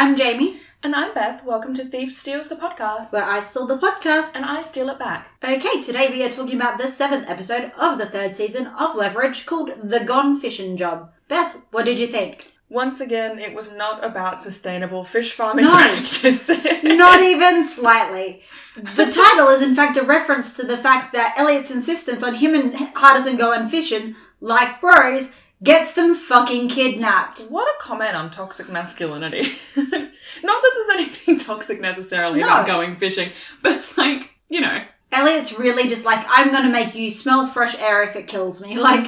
I'm Jamie, And I'm Beth. Welcome to Thief Steals the podcast. where I steal the podcast. And I steal it back. Okay, today we are talking about the seventh episode of the third season of Leverage called The Gone Fishing Job. Beth, what did you think? Once again, it was not about sustainable fish farming No. practices. Not even slightly. The title is in fact a reference to the fact that Eliot's insistence on him and Hardison going fishing like bros gets them fucking kidnapped. What a comment on toxic masculinity. not that there's anything toxic necessarily No. about going fishing, but like, you know. Eliot's really just like, I'm gonna make you smell fresh air if it kills me. Like,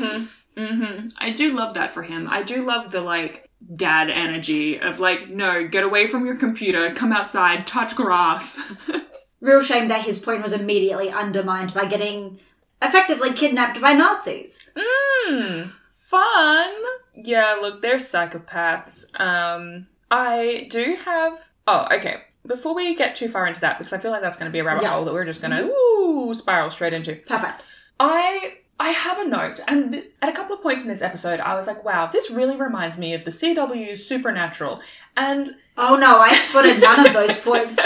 Mm-hmm. I do love that for him. I do love the like dad energy of like, no, get away from your computer, come outside, touch grass. real shame that his point was immediately undermined by getting effectively kidnapped by Nazis. Mmm, fun. Yeah, look, they're psychopaths. Um, I do have. Oh, okay. Before we get too far into that, because I feel like that's going to be a rabbit Yeah. hole that we're just going to ooh spiral straight into. Perfect. I I have a note, and th- at a couple of points in this episode, I was like, wow, this really reminds me of the CW Supernatural, and Oh no, I spotted none of those points.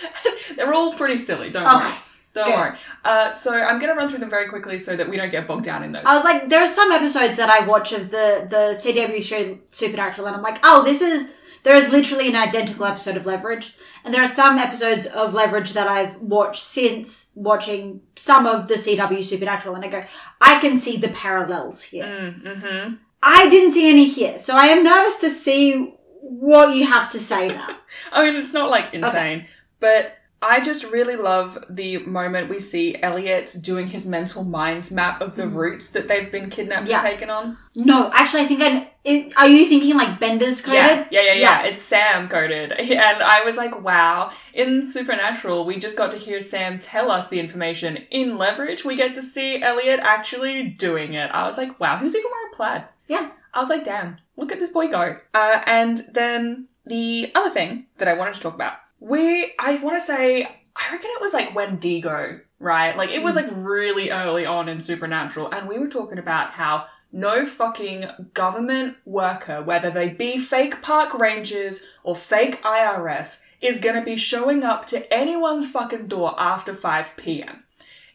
they're all pretty silly. Don't Okay. worry. Don't Good. worry. Uh, so I'm going to run through them very quickly so that we don't get bogged down in those. I was like, there are some episodes that I watch of the the CW show Supernatural, and I'm like, oh, this is there is literally an identical episode of Leverage, and there are some episodes of Leverage that I've watched since watching some of the CW Supernatural, and I go, I can see the parallels here. mm-hmm. I didn't see any here, so I am nervous to see what you have to say now. I mean, it's not like insane, but I just really love the moment we see Eliot doing his mental mind map of the routes that they've been kidnapped Yeah. and taken on. No, actually, I think I. It, are you thinking like Bender's coded? Yeah, yeah, yeah, yeah, It's Sam coded. And I was like, wow. In Supernatural, we just got to hear Sam tell us the information. In Leverage, we get to see Eliot actually doing it. I was like, wow, who's even wearing plaid? Yeah. I was like, damn, look at this boy go. Uh, and then the other thing that I wanted to talk about, we, I want to say, I reckon it was like Wendigo, right? Like it was mm. like really early on in Supernatural, and we were talking about how no fucking government worker, whether they be fake park rangers or fake IRS, is gonna be showing up to anyone's fucking door after 5 p.m.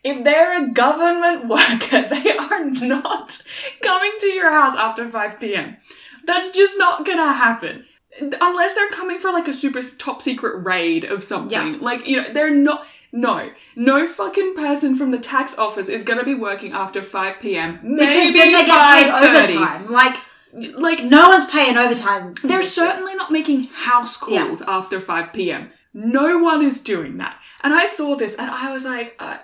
If they're a government worker, they are not coming to your house after 5 p.m. That's just not gonna happen. Unless they're coming for like a super top secret raid of something. Yeah. Like, you know, they're not. No. No fucking person from the tax office is gonna be working after 5 p.m. Maybe then they get paid overtime. Like Like, no one's paying overtime. they're certainly not making house Yeah. calls after 5 p.m. No one is doing that. And I saw this and I was like, uh,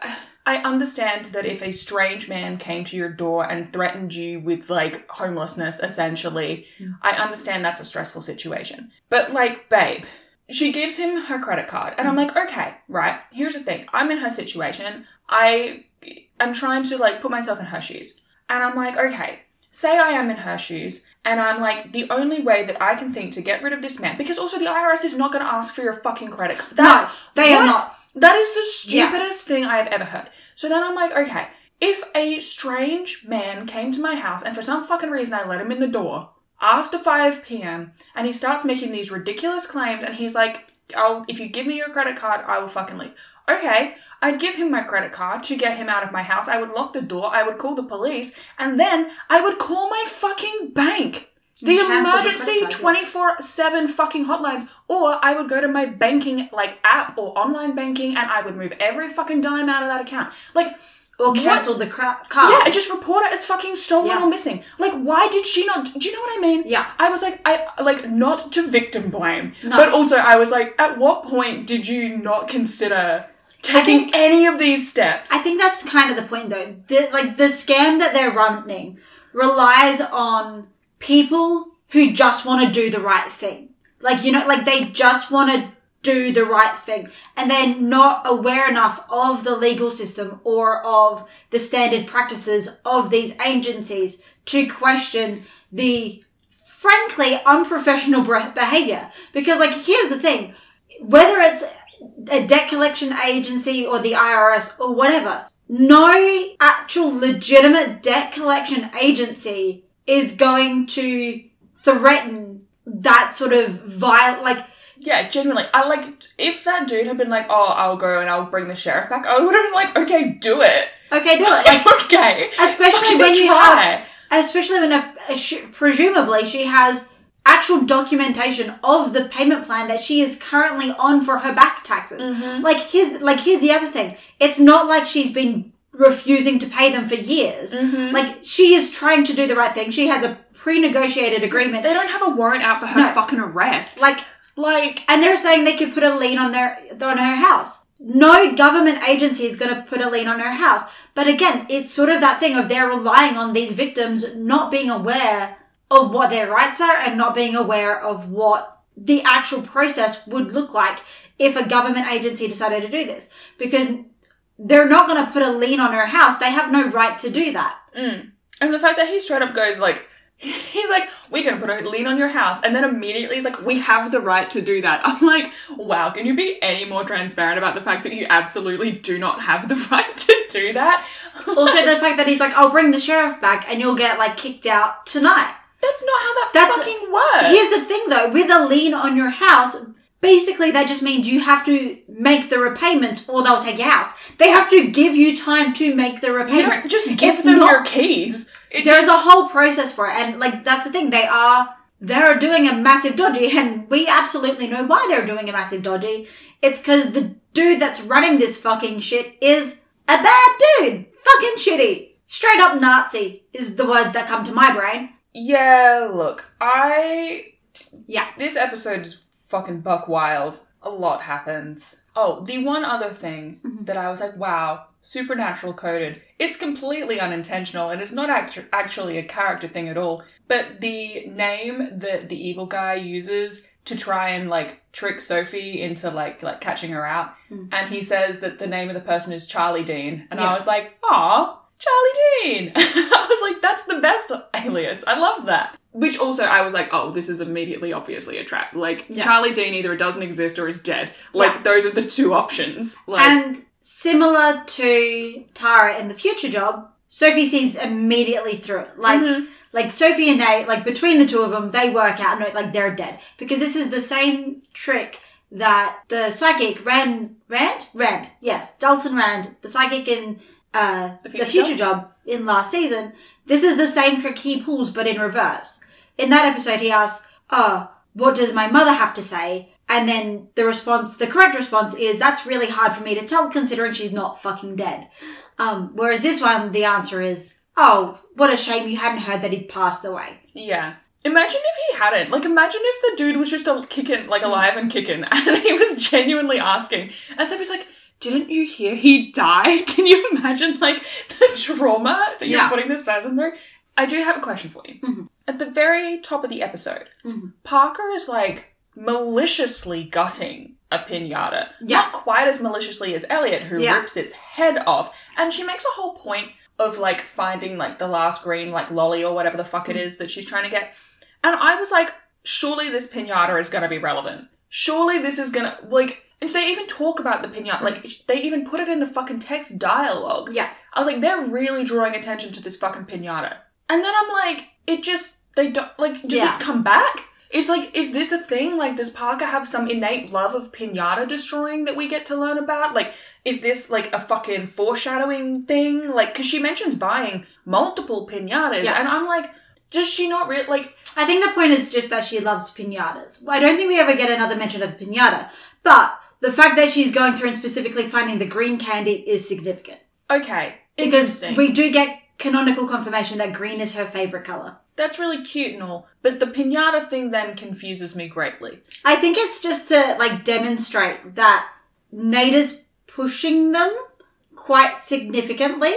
I understand that if a strange man came to your door and threatened you with like homelessness, essentially, mm. I understand that's a stressful situation. But like, babe, she gives him her credit card and I'm mm. like, okay, right, here's the thing. I'm in her situation. I, I'm trying to like put myself in her shoes. And I'm like, okay, say I am in her shoes, and I'm like, the only way that I can think to get rid of this man, because also the IRS is not going to ask for your fucking credit card. That's, no, they are not. That is the stupidest thing I have ever heard. So then I'm like, okay, if a strange man came to my house and for some fucking reason I let him in the door after 5 p.m. and he starts making these ridiculous claims and he's like, I'll, if you give me your credit card, I will fucking leave. Okay, I'd give him my credit card to get him out of my house. I would lock the door. I would call the police and then I would call my fucking bank. The And cancel the emergency 24 7 fucking hotlines. Or I would go to my banking, like, app or online banking and I would move every fucking dime out of that account. Like, Or What? cancel the cra- card. yeah, and just report it as fucking stolen Yeah. or missing. Like, why did she not? Do you know what I mean? Yeah. I was like, I like not to victim blame, No. but also I was like, at what point did you not consider taking think- any of these steps? I think that's kind of the point, though. The, like the scam that they're running relies on people who just want to do the right thing. Like you know, like they just want to do the right thing, and they're not aware enough of the legal system or of the standard practices of these agencies to question the frankly unprofessional behavior. Because, like, here's the thing: whether it's a debt collection agency or the IRS or whatever, no actual legitimate debt collection agency is going to threaten that sort of violent, like, Yeah, genuinely. I like if that dude had been like, "Oh, I'll go and I'll bring the sheriff back," I would have been like, "Okay, do it." Okay, do it. Like, okay, especially Fucking when you have, especially when a, a sh- presumably she has actual documentation of the payment plan that she is currently on for her back taxes. Mm-hmm. Like here's like here's the other thing. It's not like she's been refusing to pay them for years. Mm-hmm. Like she is trying to do the right thing. She has a pre-negotiated agreement. They don't have a warrant out for her No. fucking arrest. Like like and they're saying they could put a lien on their on her house. No government agency is going to put a lien on her house. But again, it's sort of that thing of they're relying on these victims not being aware of what their rights are and not being aware of what the actual process would look like if a government agency decided to do this. Because they're not going to put a lien on her house. They have no right to do that. Mm. And the fact that he straight up goes like, he's like, we're gonna put a lien on your house, and then immediately he's like, we have the right to do that. I'm like, wow, can you be any more transparent about the fact that you absolutely do not have the right to do that? Also, the fact that he's like, I'll bring the sheriff back and you'll get like kicked out tonight. That's not how that That's- fucking works. Here's the thing though, with a lien on your house, basically that just means you have to make the repayments or they'll take your house. They have to give you time to make the you repayments. don't just give It's them not- your keys. It There's just- a whole process for it, and like that's the thing. They are they're doing a massive dodgy, and we absolutely know why they're doing a massive dodgy. It's because the dude that's running this fucking shit is a bad dude, fucking shitty, straight up Nazi is the words that come to my brain. Yeah, look, I. Yeah. This episode is fucking buck wild. A lot happens. Oh, the one other thing Mm-hmm. that I was like, wow, supernatural coded. It's completely unintentional and it's not actu- actually a character thing at all. But the name that the evil guy uses to try and like trick Sophie into like like catching her out, Mm. and he says that the name of the person is Charlie Dean, and Yeah. I was like, aw, Charlie Dean. I was like, that's the best alias. I love that. Which also, I was like, oh, this is immediately obviously a trap. Like, Yeah. Charlie Dean either it doesn't exist or is dead. Like, Yeah. those are the two options. Like, And similar to Tara in the future job, Sophie sees immediately through it. Like, Mhm. like Sophie and Nate, like between the two of them, they work out, no, like they're dead. Because this is the same trick that the psychic Rand, Rand? Rand, yes, Dalton Rand, the psychic in uh, The the, Future future job in last season, this is the same trick he pulls, but in reverse. In that episode, he asks, oh, what does my mother have to say? And then the response, the correct response is, that's really hard for me to tell considering she's not fucking dead. Um, whereas this one, the answer is, oh, what a shame you hadn't heard that he'd passed away. yeah. Imagine if he hadn't. Like, imagine if the dude was just kicking, like alive and kicking, and he was genuinely asking. And Sophie's like, didn't you hear he died? Can you imagine, like, the trauma that you're Yeah. putting this person through? I do have a question for you. Mhm. At the very top of the episode, Mhm. Parker is like maliciously gutting a pinata. Yeah. Not quite as maliciously as Eliot, who Yeah. rips its head off. And she makes a whole point of like finding like the last green like lolly or whatever the fuck it Mm. is that she's trying to get. And I was like, surely this pinata is gonna be relevant. Surely this is gonna like and they even talk about the pinata, like they even put it in the fucking text dialogue. Yeah. I was like, they're really drawing attention to this fucking pinata. And then I'm like, it just they don't like does Yeah. it come back? It's like, is this a thing? Like, does Parker have some innate love of pinata destroying that we get to learn about? Like, is this like a fucking foreshadowing thing? Like, because she mentions buying multiple pinatas, Yeah. and I'm like, does she not really like? I think the point is just that she loves pinatas. I don't think we ever get another mention of pinata, but the fact that she's going through and specifically finding the green candy is significant Okay, because we do get canonical confirmation that green is her favorite color. That's really cute and all, but the pinata thing then confuses me greatly. I think it's just to like demonstrate that Nate is pushing them quite significantly.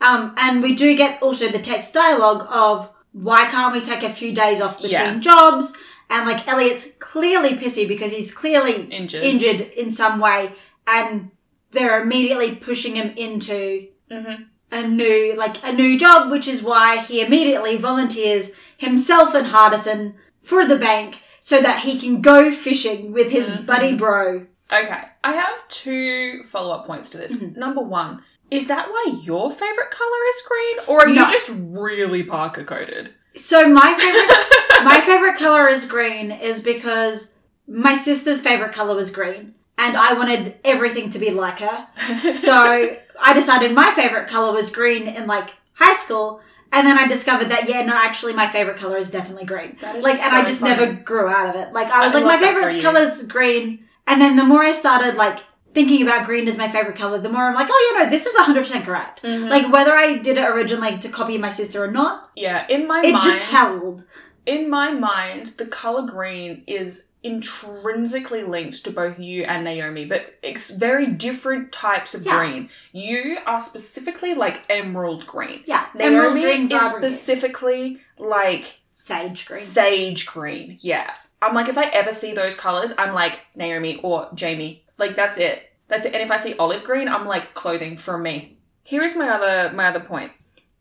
Um, and we do get also the text dialogue of why can't we take a few days off between Yeah. jobs? And like Eliot's clearly pissy because he's clearly Injured. injured in some way, and they're immediately pushing him into Mm-hmm. A new like a new job, which is why he immediately volunteers himself and Hardison for the bank so that he can go fishing with his Mhm. buddy bro. Okay, I have two follow up points to this. Mm-hmm. Number one, is that why your favorite color is green, or are No. you just really Parker coded? So my favorite my favorite color is green is because my sister's favorite color was green, and I wanted everything to be like her. So I decided my favorite color was green in like high school. And then I discovered that, yeah, no, actually my favorite color is definitely green. That is Like, and I just funny. never grew out of it. Like, I was I like, my favorite color is green. And then the more I started, like, thinking about green as my favorite color, the more I'm like, oh, yeah, no, this is 100% correct. Mhm. Like, whether I did it originally to copy my sister or not, yeah, in my it mind, just held. in my mind, the color green is intrinsically linked to both you and Naomi, but it's very different types of Yeah. green. You are specifically like emerald green. Yeah. Emerald Naomi green, is vibrant green. specifically like Sage green. sage green. Yeah. I'm like, if I ever see those colors, I'm like Naomi or Jamie. Like that's it. That's it. And if I see olive green, I'm like clothing for me. Here is my other my other point.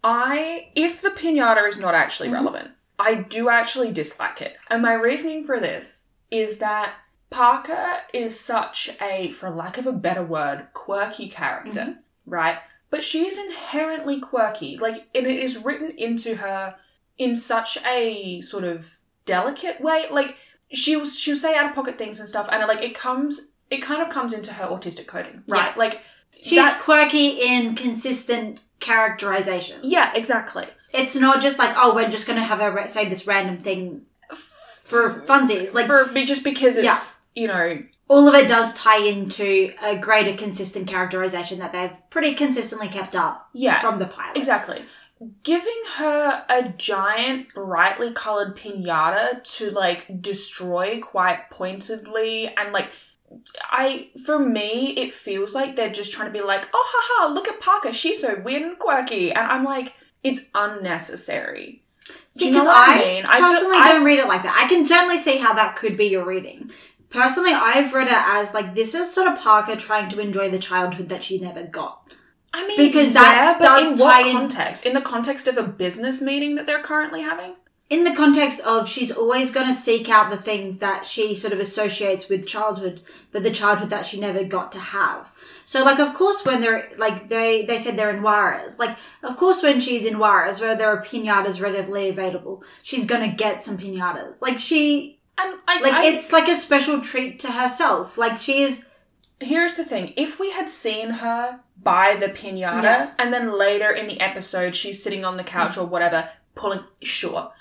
I if the pinata is not actually Mhm. relevant, I do actually dislike it. And my reasoning for this is that Parker is such a, for lack of a better word, quirky character, mm-hmm. right? But she is inherently quirky. Like, and it is written into her in such a sort of delicate way. Like, she'll she'll say out of pocket things and stuff, and like it comes, it kind of comes into her autistic coding, right? Like, She's quirky in consistent characterization. yeah, exactly. It's not just like, oh, we're just going to have her say this random thing for funsies. Like, for me, just because it's Yeah. you know all of it does tie into a greater consistent characterization that they've pretty consistently kept up yeah from the pilot. Exactly. Giving her a giant, brightly colored pinata to like destroy quite pointedly and like I for me it feels like they're just trying to be like, oh haha, look at Parker, she's so weird and quirky and I'm like, it's unnecessary. See, you know because I, I mean? I personally I- don't read it like that. I can certainly see how that could be your reading. Personally, I've read it as like this is sort of Parker trying to enjoy the childhood that she never got. I mean Because that yeah, but does in tie what in- context? In the context of a business meeting that they're currently having? in the context of she's always going to seek out the things that she sort of associates with childhood, but the childhood that she never got to have. So, like, of course, when they're like they they said they're in Juarez, like, of course, when she's in Juarez, where there are pinatas readily available, she's going to get some pinatas. Like, she And I, like I, it's like a special treat to herself. Like, she is Here's the thing: if we had seen her buy the pinata, Yeah. and then later in the episode she's sitting on the couch or whatever, pulling, sure,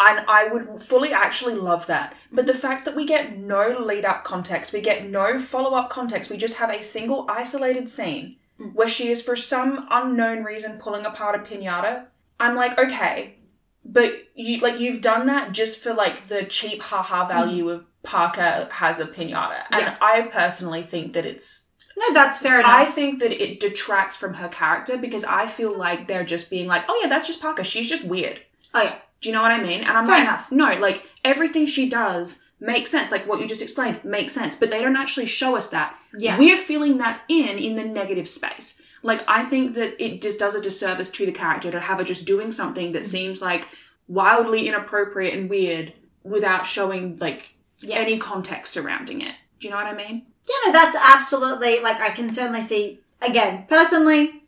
and I would fully actually love that. But the fact that we get no lead up context, we get no follow up context, we just have a single isolated scene mm. where she is for some unknown reason pulling apart a pinata. I'm like, okay, but you like you've done that just for like the cheap haha mm. value of Parker has a pinata, and Yeah. I personally think that it's. no, that's fair I think that it detracts from her character because I feel like they're just being like, oh yeah, that's just Parker. She's just weird. oh yeah, Do you know what I mean? And I'm Fair like, enough. no, like everything she does makes sense. Like what you just explained makes sense, but they don't actually show us that. Yeah. We're filling that in in the negative space. Like I think that it just does a disservice to the character to have her just doing something that seems like wildly inappropriate and weird without showing like Yeah. any context surrounding it. Do you know what I mean? Yeah, no, that's absolutely like I can certainly see. Again, personally,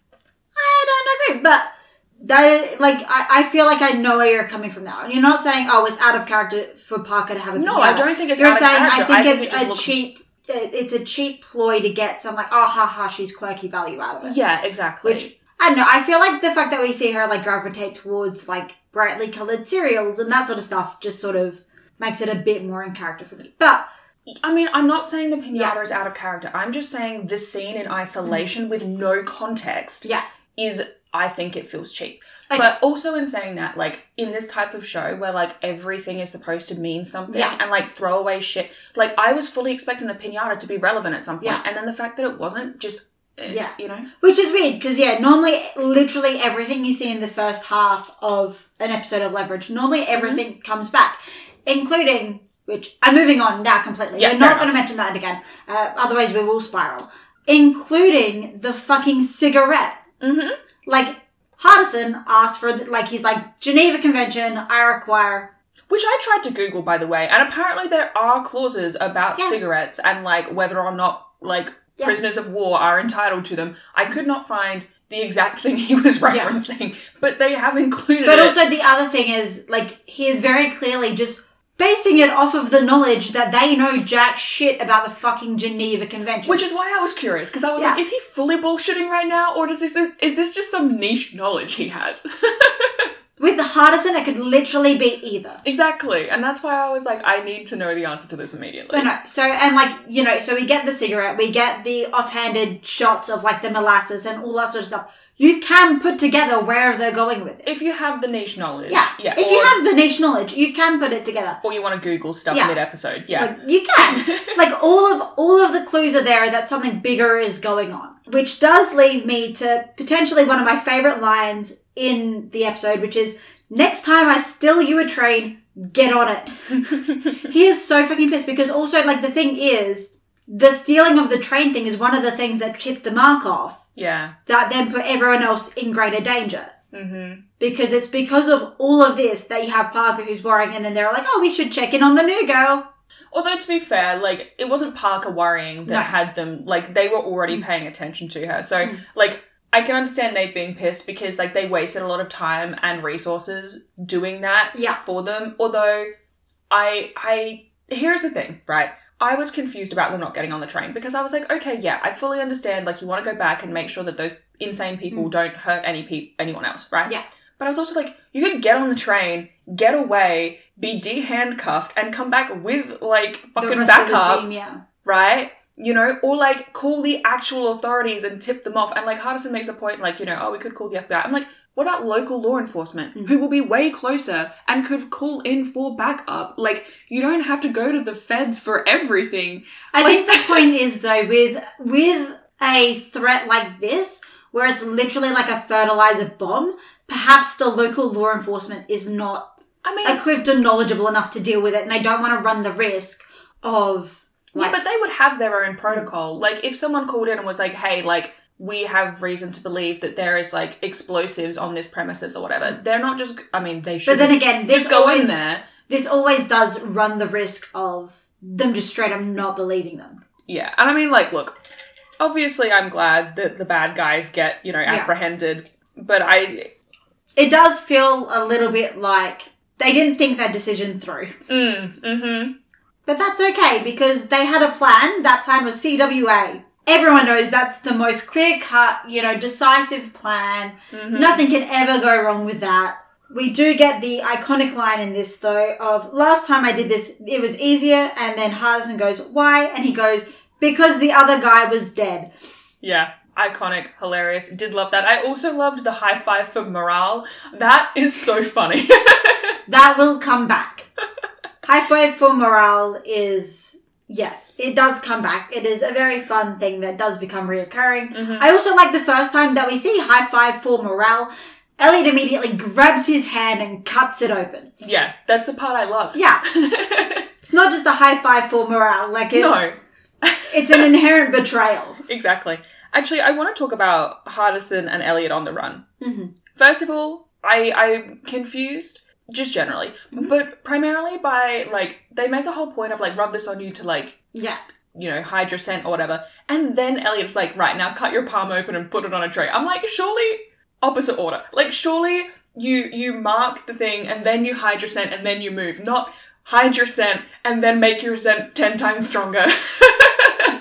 I don't agree, but that like I, I feel like I know where you're coming from now. You're not saying oh it's out of character for Parker to have a No. I don't think it's You're out of saying I think I think it's it a looks- cheap. It's a cheap ploy to get some like oh ha ha she's quirky value out of it. Yeah, exactly. Which I don't know. I feel like the fact that we see her like gravitate towards like brightly colored cereals and that sort of stuff just sort of makes it a bit more in character for me. But I mean, I'm not saying the pinata Yeah. is out of character. I'm just saying the scene in isolation with no context yeah, is, I think it feels cheap. Okay. But also in saying that, like in this type of show where like everything is supposed to mean something Yeah. and like throwaway shit, like I was fully expecting the pinata to be relevant at some point, Yeah. and then the fact that it wasn't just, eh, Yeah. you know, Which is weird because yeah, normally literally everything you see in the first half of an episode of Leverage, normally Mm-hmm. everything comes back, including which I'm moving on now completely. Yeah, We're not going to mention that again, uh, otherwise we will spiral. Including the fucking cigarette. mm-hmm. Like Hardison asked for the, like he's like Geneva Convention, I require. Which I tried to Google, by the way, and apparently there are clauses about Yeah. cigarettes and like whether or not like Yeah. prisoners of war are entitled to them. I could not find the exact thing he was referencing, but they have included But it. also the other thing is like he is very clearly just basing it off of the knowledge that they know jack shit about the fucking Geneva Convention. Which is why I was curious because I was Yeah. like, is he fully bullshitting right now, or does this is this just some niche knowledge he has? with the Hardison, it could literally be either. exactly, and that's why I was like, I need to know the answer to this immediately. But no, so and like you know, so we get the cigarette, we get the offhanded shots of like the molasses and all that sort of stuff. You can put together where they're going with it. If you have the niche knowledge, yeah, yeah, if or, you have the niche knowledge, you can put it together. or you want to Google stuff Yeah. mid episode, yeah, Like you can. like all of all of the clues are there that something bigger is going on. Which does leave me to potentially one of my favorite lines in the episode, which is next time I steal you a train, get on it. he is so fucking pissed because also like the thing is the stealing of the train thing is one of the things that tipped the mark off yeah, that then put everyone else in greater danger. mm-hmm. Because it's because of all of this that you have Parker who's worrying and then they're like, oh, we should check in on the new girl. Although to be fair, like it wasn't Parker worrying that No. had them like they were already paying attention to her. So like I can understand Nate being pissed because like they wasted a lot of time and resources doing that Yeah. for them. Although I I here's the thing, right? I was confused about them not getting on the train because I was like, okay, yeah, I fully understand. Like, you want to go back and make sure that those insane people don't hurt any pe- anyone else, right? Mm. Yeah. But I was also like, you can get on the train, get away, be de-handcuffed, and come back with like fucking rest of the backup, team, yeah. right? You know, or like call the actual authorities and tip them off. And like Hardison makes a point, like, you know, oh, we could call the FBI. I'm like, what about local law enforcement Mm. who will be way closer and could call in for backup? Like, you don't have to go to the feds for everything. I Like- think the point is though, with with a threat like this, where it's literally like a fertilizer bomb, perhaps the local law enforcement is not I mean, equipped or knowledgeable enough to deal with it, and they don't want to run the risk of like yeah, but they would have their own protocol. Like, if someone called in and was like, hey, like, we have reason to believe that there is like explosives on this premises or whatever. They're not just. I mean, they should. But then again, this just go always in there. this always does run the risk of them just straight up not believing them. Yeah, and I mean, like, look, obviously, I'm glad that the bad guys get you know Yeah. apprehended, but I, It does feel a little bit like they didn't think that decision through. mm, mm-hmm, But that's okay because they had a plan. That plan was CWA. Everyone knows that's the most clear cut, you know, decisive plan. mm-hmm. Nothing can ever go wrong with that. We do get the iconic line in this though of last time I did this, it was easier. And then Hardison goes, why? And he goes, because the other guy was dead. yeah. Iconic, hilarious. Did love that. I also loved the high five for morale. That is so funny. That will come back. High five for morale is, yes, it does come back. It is a very fun thing that does become reoccurring. Mm-hmm. I also like the first time that we see high five for morale. Eliot immediately grabs his hand and cuts it open. yeah, that's the part I love. Yeah, it's not just a high five for morale. Like it's, no, it's an inherent betrayal. exactly. Actually, I want to talk about Hardison and Eliot on the run. Mhm. First of all, I I'm confused just generally, Mm-hmm. but primarily by like they make a whole point of like rub this on you to like Yeah, you know hide your scent or whatever, and then Eliot's like, right now cut your palm open and put it on a tray. I'm like, surely opposite order. Like surely you you mark the thing and then you hide your scent and then you move, not hide your scent and then make your scent ten times stronger.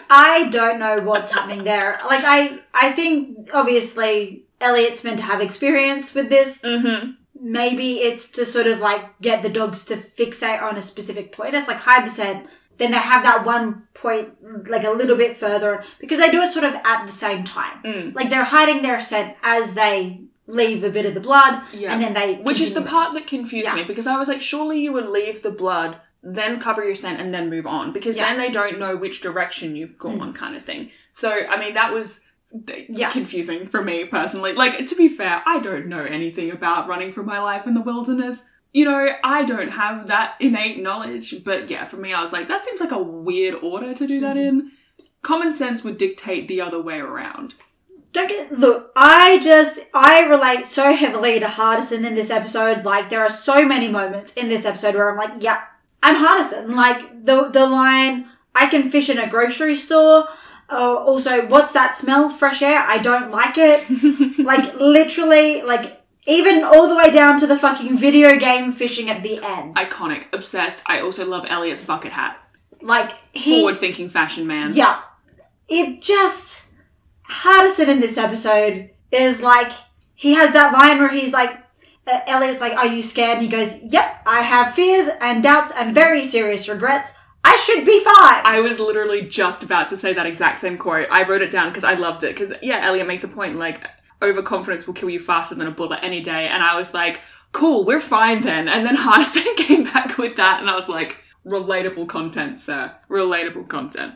I don't know what's happening there. Like I, I think obviously Eliot's meant to have experience with this. mm-hmm. Maybe it's to sort of like get the dogs to fixate on a specific point. It's like hide the scent. Then they have that one point like a little bit further because they do it sort of at the same time. Mm. Like they're hiding their scent as they leave a bit of the blood, Yeah. and then they Which is the part that confused Yeah. me because I was like, surely you would leave the blood, then cover your scent, and then move on because Yeah. Mm. then they don't know which direction you've gone, kind of thing. So, I mean, that was Yeah. confusing for me personally. Like, to be fair, I don't know anything about running for my life in the wilderness. You know, I don't have that innate knowledge, but yeah, for me, I was like, that seems like a weird order to do Mm-hmm. that in. Common sense would dictate the other way around. Don't get look. I just I relate so heavily to Hardison in this episode. Like there are so many moments in this episode where I'm like, yeah, I'm Hardison. Like the the line, I can fish in a grocery store. Uh, also, what's that smell? Fresh air. I don't like it. like literally, like Even all the way down to the fucking video game fishing at the end. Iconic, obsessed. I also love Eliot's bucket hat. Like he Forward thinking fashion man. Yeah. It just Hardison in this episode is like he has that line where he's like uh, Eliot's like, Are you scared? And he goes, Yep, I have fears and doubts and very serious regrets. I should be fine. I was literally just about to say that exact same quote. I wrote it down because I loved it. Because, yeah, Eliot makes the point like, overconfidence will kill you faster than a bullet any day. And I was like, cool, we're fine then. And then Hardison came back with that, and I was like, relatable content, sir. Relatable content.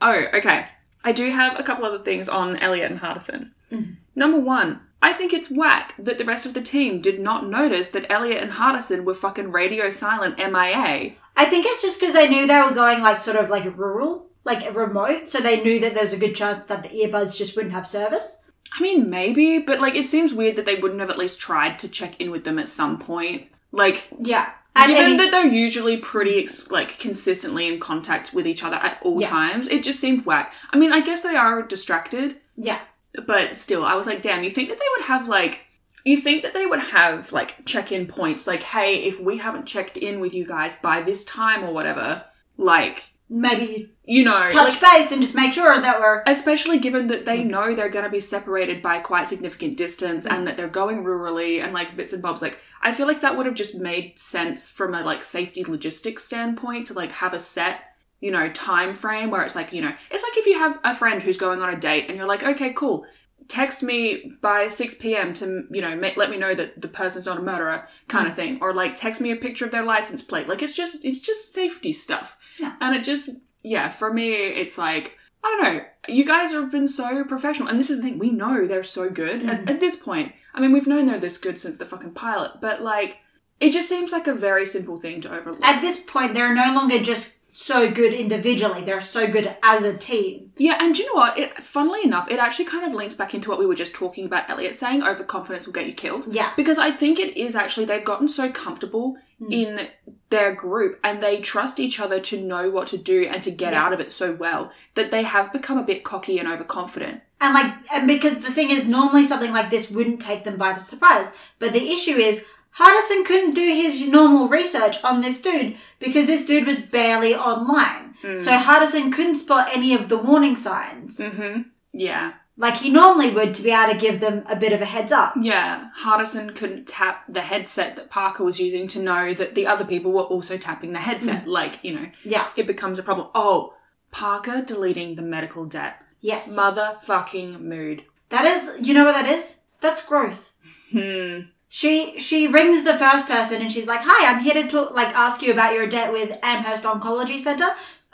Oh, okay. I do have a couple other things on Eliot and Hardison. Mm-hmm. Number one, I think it's whack that the rest of the team did not notice that Eliot and Hardison were fucking radio silent MIA. I think it's just because they knew they were going like sort of like rural, like remote, so they knew that there was a good chance that the earbuds just wouldn't have service. I mean, maybe, but like it seems weird that they wouldn't have at least tried to check in with them at some point. Like, Yeah. And, given and- that they're usually pretty ex- like consistently in contact with each other at all Yeah. times, it just seemed whack. I mean, I guess they are distracted, yeah. But still, I was like, damn, you think that they would have like. You think that they would have like check in points, like, hey, if we haven't checked in with you guys by this time or whatever, like, Maybe you know, touch like, base and just make sure that we're especially given that they know they're going to be separated by quite significant distance Mm. and that they're going rurally and like bits and bobs like i feel like that would have just made sense from a like safety logistics standpoint to like have a set you know time frame where it's like you know it's like if you have a friend who's going on a date and you're like okay cool text me by 6 p.m to you know make, let me know that the person's not a murderer kind Mm. of thing or like text me a picture of their license plate like it's just it's just safety stuff Yeah. and it just yeah for me it's like I don't know. You guys have been so professional, and this is the thing. We know they're so good Mm-hmm. at, at this point. I mean, we've known they're this good since the fucking pilot, but like, it just seems like a very simple thing to overlook. at this point they're no longer just so good individually; they're so good as a team. yeah, and do you know what? It, funnily enough, it actually kind of links back into what we were just talking about. Eliot saying overconfidence will get you killed. Yeah. because I think it is actually they've gotten so comfortable Hmm. in their group and they trust each other to know what to do and to get Yeah. out of it so well that they have become a bit cocky and overconfident. And like, and because the thing is, normally something like this wouldn't take them by the surprise. But the issue is, Hardison couldn't do his normal research on this dude because this dude was barely online. So Hardison couldn't spot any of the warning signs Mm-hmm. Yeah. like he normally would to be able to give them a bit of a heads up. Yeah, Hardison couldn't tap the headset that Parker was using to know that the other people were also tapping the headset. Like, you know, Yeah. it becomes a problem. Oh, Parker deleting the medical debt. Yes. Motherfucking mood. That is, you know what that is? That's growth. Hmm. She she rings the first person and she's like, "Hi, I'm here to talk, like ask you about your debt with Amherst Oncology Center."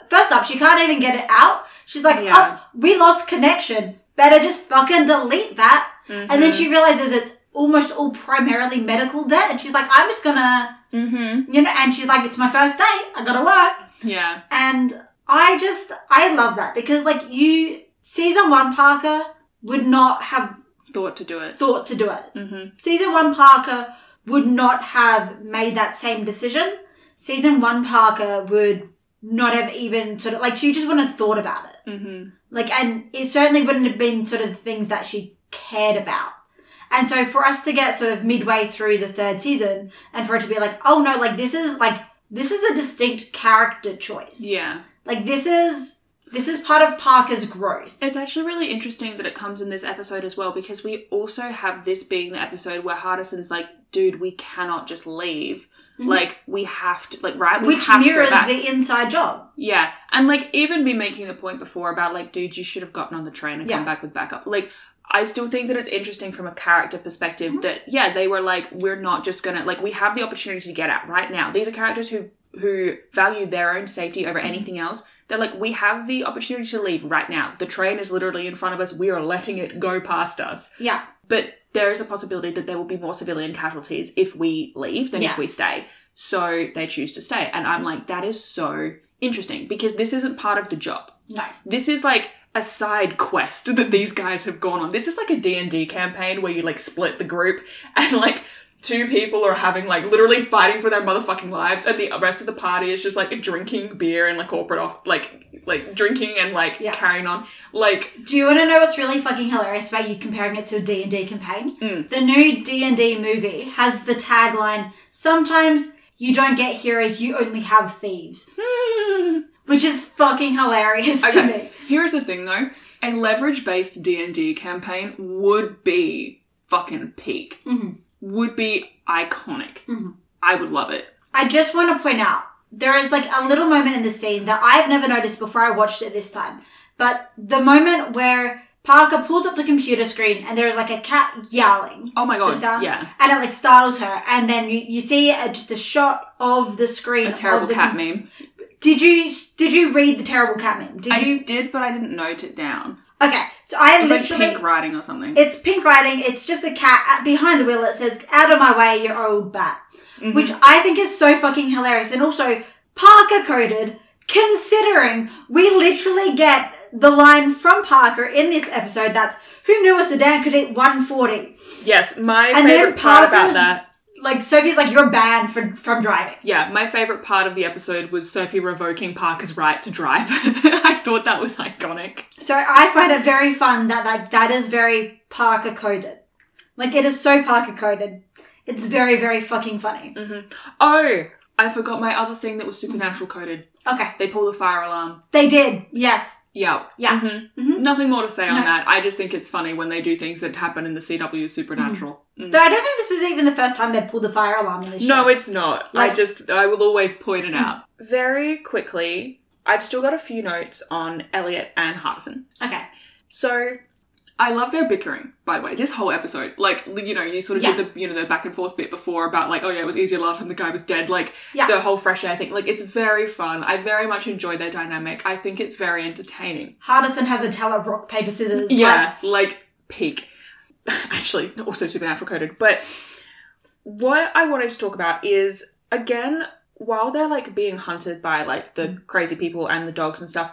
First up, she can't even get it out. She's like, Yeah. "Oh, we lost connection. Better just fucking delete that." And then Mm-hmm. she realizes it's almost all primarily medical debt, and she's like, "I'm just gonna, Mm-hmm. you know." And she's like, "It's my first day. I gotta work." Yeah. And I just I love that because like you season one Parker would not have Thought to do it. thought to do it. Mm-hmm. Season one Parker would not have made that same decision. Season one Parker would not have even sort of like she just wouldn't have thought about it. Mm-hmm. Like, and it certainly wouldn't have been sort of the things that she cared about. And so for us to get sort of midway through the third season and for it to be like, oh no, like this is like this is a distinct character choice. Yeah. Like this is this is part of Parker's growth. It's actually really interesting that it comes in this episode as well because we also have this being the episode where Hardison's like, dude, we cannot just leave. Mm-hmm. Like, we have to, like, right? We Which have to go mirrors the inside job. Yeah, and like even me making the point before about like, dude, you should have gotten on the train and Yeah. come back with backup. Like, I still think that it's interesting from a character perspective mm-hmm. that yeah, they were like, we're not just gonna like we have the opportunity to get out right now. These are characters who who value their own safety over mm-hmm. anything else. They're like, we have the opportunity to leave right now. The train is literally in front of us. We are letting it go past us. Yeah. But there is a possibility that there will be more civilian casualties if we leave than Yeah. if we stay. So they choose to stay. And I'm like, that is so interesting because this isn't part of the job. No. This is like a side quest that these guys have gone on. This is like a D&D campaign where you like split the group and like two people are having like literally fighting for their motherfucking lives and the rest of the party is just like drinking beer and like corporate off like like drinking and like Yeah. carrying on. Like Do you want to know what's really fucking hilarious about you comparing it to a D&D campaign? Mm. The new D&D movie has the tagline, sometimes you don't get heroes, you only have thieves. Which is fucking hilarious to me. Here's the thing though. A leverage based D&D campaign would be fucking peak. Mhm. Would be iconic. Mhm. I would love it. I just want to point out there is like a little moment in the scene that I've never noticed before I watched it this time. But the moment where Parker pulls up the computer screen and there is like a cat yowling. Oh my god. sound, yeah. And it like startles her, and then you, you see uh, just a shot of the screen. A terrible cat com- meme. Did you did you read the terrible cat meme? Did I you? did, but I didn't note it down. Okay, so I It was like pink writing or something. It's pink writing. It's just a cat behind the wheel that says "Out of my way, you old bat," Mhm. which I think is so fucking hilarious, and also Parker coded. Considering we literally get the line from Parker in this episode that's "Who knew a sedan could hit 140?" yes, my And favorite part about that. Like Sophie's like you're banned for, from driving. Yeah, my favorite part of the episode was Sophie revoking Parker's right to drive. I thought that was iconic. So I find it very fun that like that is very Parker coded. Like it is so Parker coded. It's very very fucking funny. Mm-hmm. Oh, I forgot my other thing that was supernatural coded. Okay, They pull the fire alarm. they did. Yes. Yeah. Yeah. Mhm. Mhm. Nothing more to say on No. that. I just think it's funny when they do things that happen in the CW supernatural. Mm. Though I don't think this is even the first time they pulled the fire alarm in this show. No, it's not. I just, I will always point it out. Very quickly, I've still got a few notes on Eliot and Hardison. okay. So, I love their bickering, by the way, this whole episode. Like, you know, you sort of Yeah. did the, you know, the back and forth bit before about like, oh yeah, it was easier last time the guy was dead. Like, Yeah. the whole fresh air thing. Like, it's very fun. I very much enjoy their dynamic. I think it's very entertaining. Hardison has a tell of rock paper scissors. Yeah, like peak. Actually, also supernatural coded. But what I wanted to talk about is again, while they're like being hunted by like the crazy people and the dogs and stuff,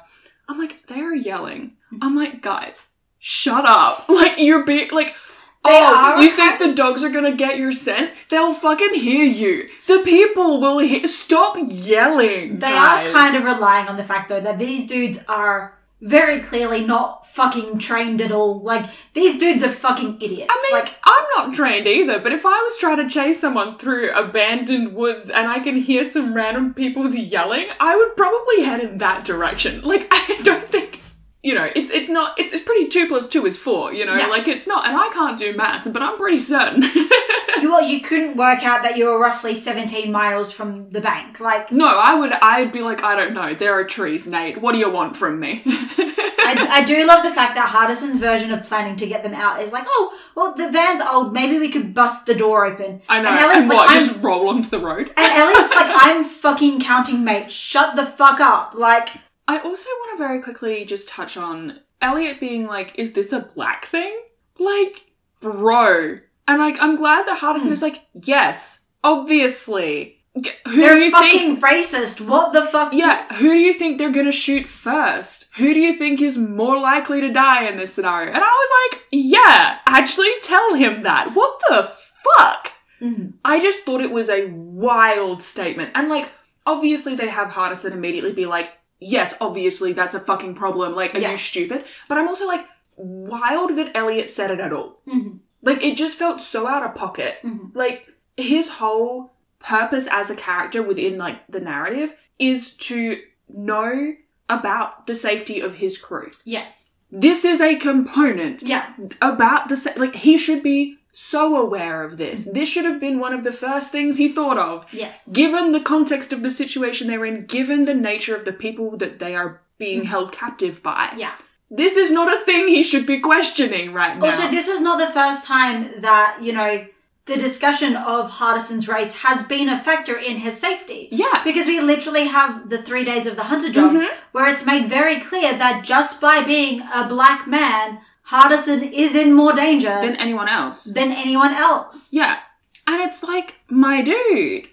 I'm like, they're yelling. I'm like, guys, shut up. Like you're being like They Oh, you think the dogs are gonna get your scent? They'll fucking hear you. The people will hear. Stop yelling. They guys. are kind of relying on the fact though that these dudes are very clearly not fucking trained at all. Like these dudes are fucking idiots. I mean, like I'm not trained either, but if I was trying to chase someone through abandoned woods and I can hear some random people's yelling, I would probably head in that direction. Like, I don't think. You know, it's it's not it's, it's pretty two plus two is four, you know, Yeah. like it's not and I can't do maths, but I'm pretty certain. you well, you couldn't work out that you were roughly 17 miles from the bank. Like no, I would I'd be like, I don't know, there are trees, Nate. What do you want from me? I, I do love the fact that Hardison's version of planning to get them out is like, oh, well, the van's old. Maybe we could bust the door open. I know. And And, what, like, just roll onto the road? and Eliot's like, I'm fucking counting, mate. Shut the fuck up. Like, I also want to very quickly just touch on Eliot being like, is this a black thing? Like, bro. And like, I'm glad that Hardison is like, yes, obviously. Who they're do you fucking think? racist. What the fuck? do- Yeah, who do you think they're gonna shoot first? Who do you think is more likely to die in this scenario? And I was like, yeah, actually tell him that. What the fuck? Mhm. I just thought it was a wild statement. And like, obviously they have Hardison immediately be like, yes, obviously that's a fucking problem. Like, are Yeah. you stupid? But I'm also like, wild that Eliot said it at all. Mhm. Like, it just felt so out of pocket. Mhm. Like, his whole purpose as a character within like the narrative is to know about the safety of his crew. Yes. This is a component Yeah. about the sa- like he should be so aware of this. This should have been one of the first things he thought of. Yes. Given the context of the situation they're in, given the nature of the people that they are being held captive by. Yeah. This is not a thing he should be questioning right now. Also, this is not the first time that, you know, the discussion of Hardison's race has been a factor in his safety. yeah. Because we literally have the three days of the hunter job Mhm. where it's made very clear that just by being a black man, Hardison is in more danger Than anyone else. than anyone else. Yeah. And it's like, my dude.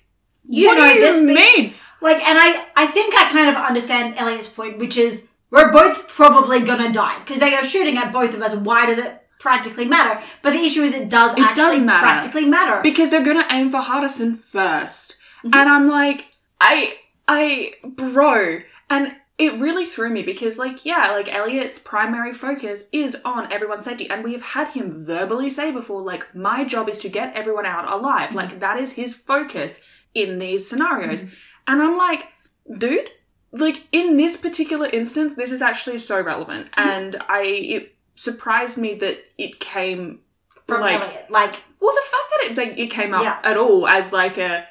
You what know do this you be- mean? Like, and I, I think I kind of understand Eliot's point, which is we're both probably gonna die because they are shooting at both of us. Why does it practically matter? But the issue is it does It does matter. practically matter. Because they're gonna aim for Hardison 1st Mm-hmm. And I'm like, I, I, bro. And it really threw me because, like, yeah, like Eliot's primary focus is on everyone's safety, and we have had him verbally say before, like, my job is to get everyone out alive. Mm. Like, that is his focus in these scenarios. Mm. And I'm like, dude, like, in this particular instance, this is actually so relevant, mm. and I it surprised me that it came From like. Eliot. Like, Well, the fact that it like, it came up Yeah. at all as like a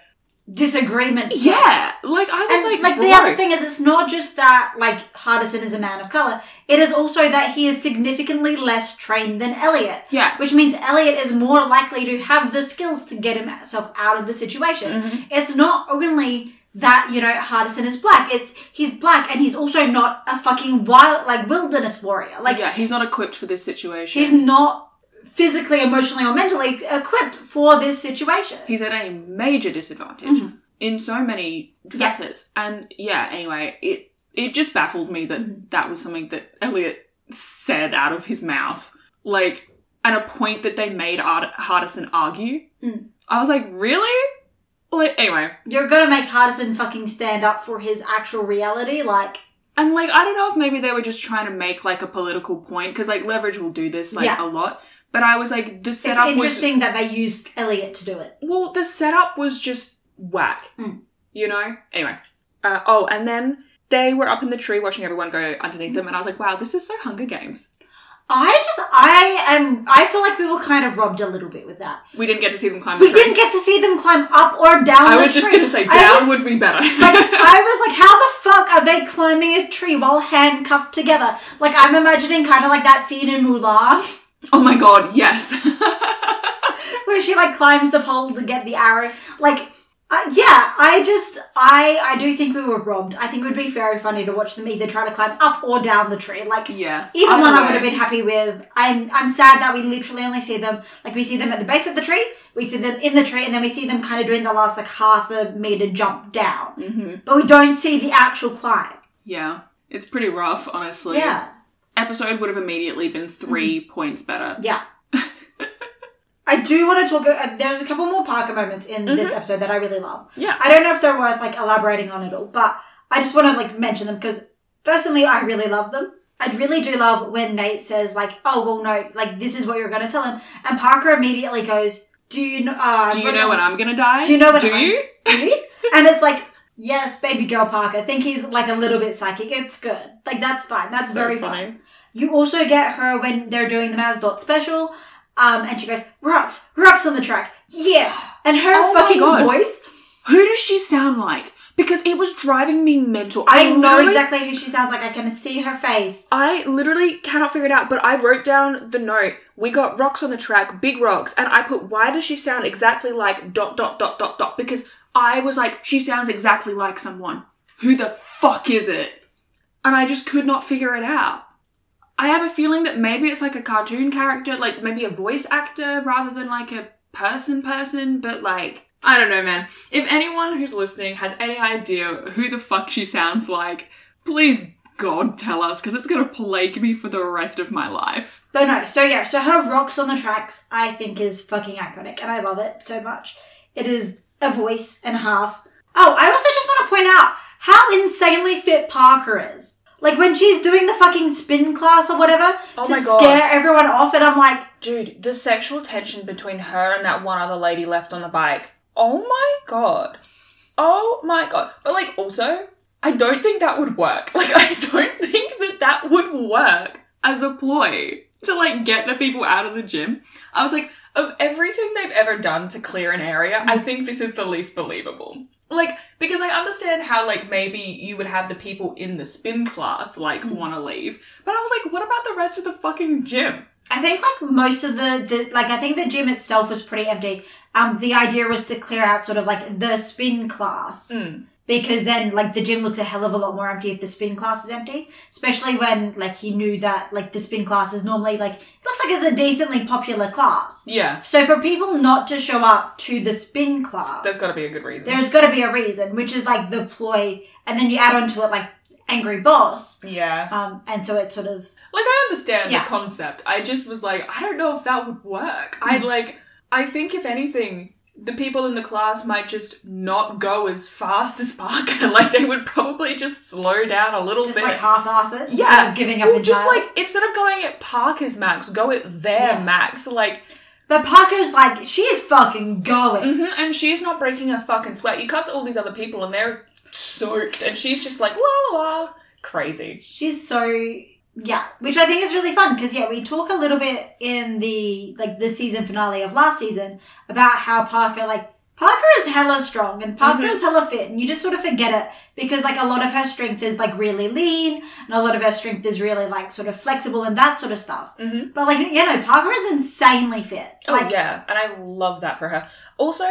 disagreement. yeah, like I was And like, like, the other thing is, it's not just that like Hardison is a man of color. It is also that he is significantly less trained than Eliot, yeah, which means Eliot is more likely to have the skills to get himself out of the situation. Mm-hmm. It's not only that you know Hardison is black. It's he's black and he's also not a fucking wild like wilderness warrior. Like yeah, he's not equipped for this situation. he's not physically, emotionally, or mentally equipped for this situation. he's at a major disadvantage Mm-hmm. in so many Yes. facets. And yeah, anyway, it it just baffled me that Mm-hmm. that was something that Eliot said out of his mouth, like, and a point that they made Art- Hardison argue. Mm. I was like, really? Like, anyway, You're gonna make Hardison fucking stand up for his actual reality, like. and like, I don't know if maybe they were just trying to make like a political point because like Leverage will do this like Yeah. a lot. But I was like, the It's setup was interesting that they used Eliot to do it. Well, the setup was just whack. Mm. You know? Anyway. Uh, oh, and then they were up in the tree watching everyone go underneath them, and I was like, wow, this is so Hunger Games. I just, I am, I feel like we were kind of robbed a little bit with that. We didn't get to see them climb We tree. didn't get to see them climb up or down. I was just tree. to say, down was- would be better. like I was like, how the fuck are they climbing a tree while handcuffed together? Like I'm imagining kind of like that scene in Mulan oh my god, yes. where she like climbs the pole to get the arrow. Like, uh, yeah, I just I I do think we were robbed. I think it would be very funny to watch them either try to climb up or down the tree. Like yeah. Either one I would have been happy with. I'm I'm sad that we literally only see them like we see them at the base of the tree, we see them in the tree, and then we see them kind of doing the last like half a meter jump down. Mm-hmm. But we don't see the actual climb. Yeah. It's pretty rough, honestly. Yeah. Episode would have immediately been 3 points better. Yeah. I do want to talk. Uh, there's a couple more Parker moments in this episode that I really love. Yeah. I don't know if they're worth like elaborating on at all, but I just want to like mention them because personally, I really love them. I really do love when Nate says like, "Oh well, no, like this is what you're going to tell him," and Parker immediately goes, "Do you know? Uh, Do you know when I'm gonna die? Do you know when Do I'm- you? Do you?" and it's like, "Yes, baby girl Parker. I think he's like a little bit psychic. It's good. Like that's fine. That's So very funny. fun." You also get her when they're doing the Mazdot special, um, and she goes, "Rocks, rocks on the track, yeah!" And her Oh fucking voice, Who does she sound like? Because it was driving me mental. I know exactly who she sounds like. I can see her face. I literally cannot figure it out, but I wrote down the note. We got rocks on the track, big rocks, and I put, why does she sound exactly like dot dot dot dot dot? Because I was like, she sounds exactly like someone. Who the fuck is it? And I just could not figure it out. I have a feeling that maybe it's like a cartoon character, like maybe a voice actor rather than like a person person, but like, I don't know, man. If anyone who's listening has any idea who the fuck she sounds like, please God tell us, because it's gonna plague me for the rest of my life. But no, so yeah, so her rocks on the tracks, I think is fucking iconic, and I love it so much. It is a voice and a half. Oh, I also just want to point out how insanely fit Parker is. Like when she's doing the fucking spin class or whatever Oh to my God. scare everyone off, and I'm like, Dude, the sexual tension between her and that one other lady left on the bike. Oh my god. Oh my god. But like, also, I don't think that would work. Like, I don't think that that would work as a ploy to like get the people out of the gym. I was like, of everything they've ever done to clear an area, I think this is the least believable. Like, because I understand how, like, maybe you would have the people in the spin class, like, want to leave. But I was like, what about the rest of the fucking gym? I think like most of the, the like I think the gym itself was pretty empty. Um, the idea was to clear out sort of like the spin class. Mm. Because then like the gym looks a hell of a lot more empty if the spin class is empty especially when like he knew that like the spin class is normally like it looks like it's a decently popular class Yeah. so for people not to show up to the spin class There's got to be a good reason. there's got to be a reason which is like the ploy and then you add onto it like angry boss yeah. um and so it sort of Like, I understand Yeah. the concept. I just was like, I don't know if that would work. I Mm. like, I think if anything, the people in the class might just not go as fast as Parker. like they would probably just slow down a little Just bit. like half-ass it. yeah, Instead of giving up Or just like instead of going at Parker's max, go at their Yeah. max. Like, But Parker's like, she is fucking going. mhm, and she's not breaking a fucking sweat. You cut to all these other people, and they're soaked, and she's just like la la la, crazy. She's so yeah, which I think is really fun because yeah, we talk a little bit in the like the season finale of last season about how Parker like Parker is hella strong and Parker Mhm. is hella fit, and you just sort of forget it because like a lot of her strength is like really lean, and a lot of her strength is really like sort of flexible and that sort of stuff. Mm-hmm. But like you know, Parker is insanely fit. Oh Like yeah, and I love that for her. Also,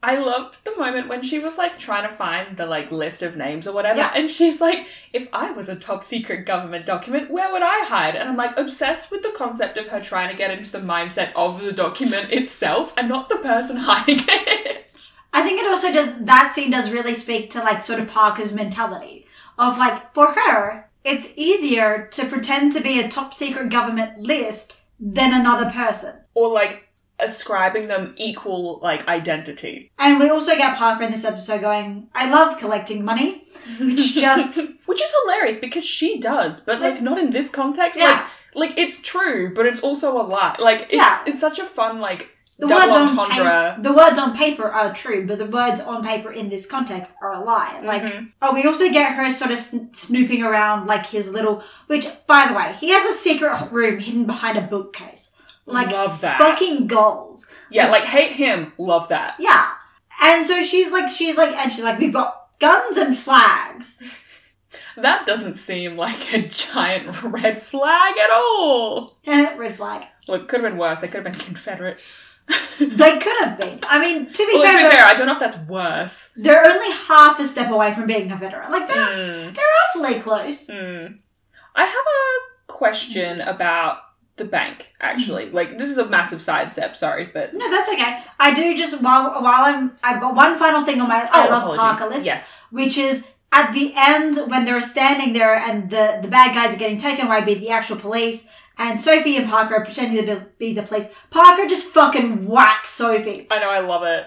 I loved the moment when she was like trying to find the like list of names or whatever, Yeah. and she's like, "If I was a top secret government document, where would I hide?" And I'm like obsessed with the concept of her trying to get into the mindset of the document itself and not the person hiding it. I think it also does that scene does really speak to like sort of Parker's mentality of like for her, it's easier to pretend to be a top secret government list than another person. Or like ascribing them equal like identity, And we also get Parker in this episode going, I love collecting money, which just which is hilarious because she does, but like, Like- not in this context. Yeah. Like, like it's true, but it's also a lie. Like it's Yeah. it's such a fun like the words on paper, the words on paper are true, but the words on paper in this context are a lie. Like, Mhm. oh, we also get her sort of sn- snooping around like his little, which by the way, he has a secret room hidden behind a bookcase. Like love that. fucking goals. yeah, like hate him, love that. Yeah. And so she's like, she's like, and she's like, we've got guns and flags. That doesn't seem like a giant red flag at all. Red flag. Look, could have been worse. They could have been Confederate. They could have been. I mean, to be well, fair, to be fair, I don't know if that's worse. they're only half a step away from being Confederate. Like, they're, Mm, they're awfully close. mm. I have a question about the bank. Actually, mm-hmm. like this is a massive sidestep. Sorry, but No, that's okay. I do just, while, while I'm, I've got one final thing on my I Oh, Love apologies. Parker list. Yes. which is at the end when they're standing there and the, the bad guys are getting taken away by the actual police and Sophie and Parker are pretending to be, be the police. Parker just fucking whacks Sophie. I know, I love it.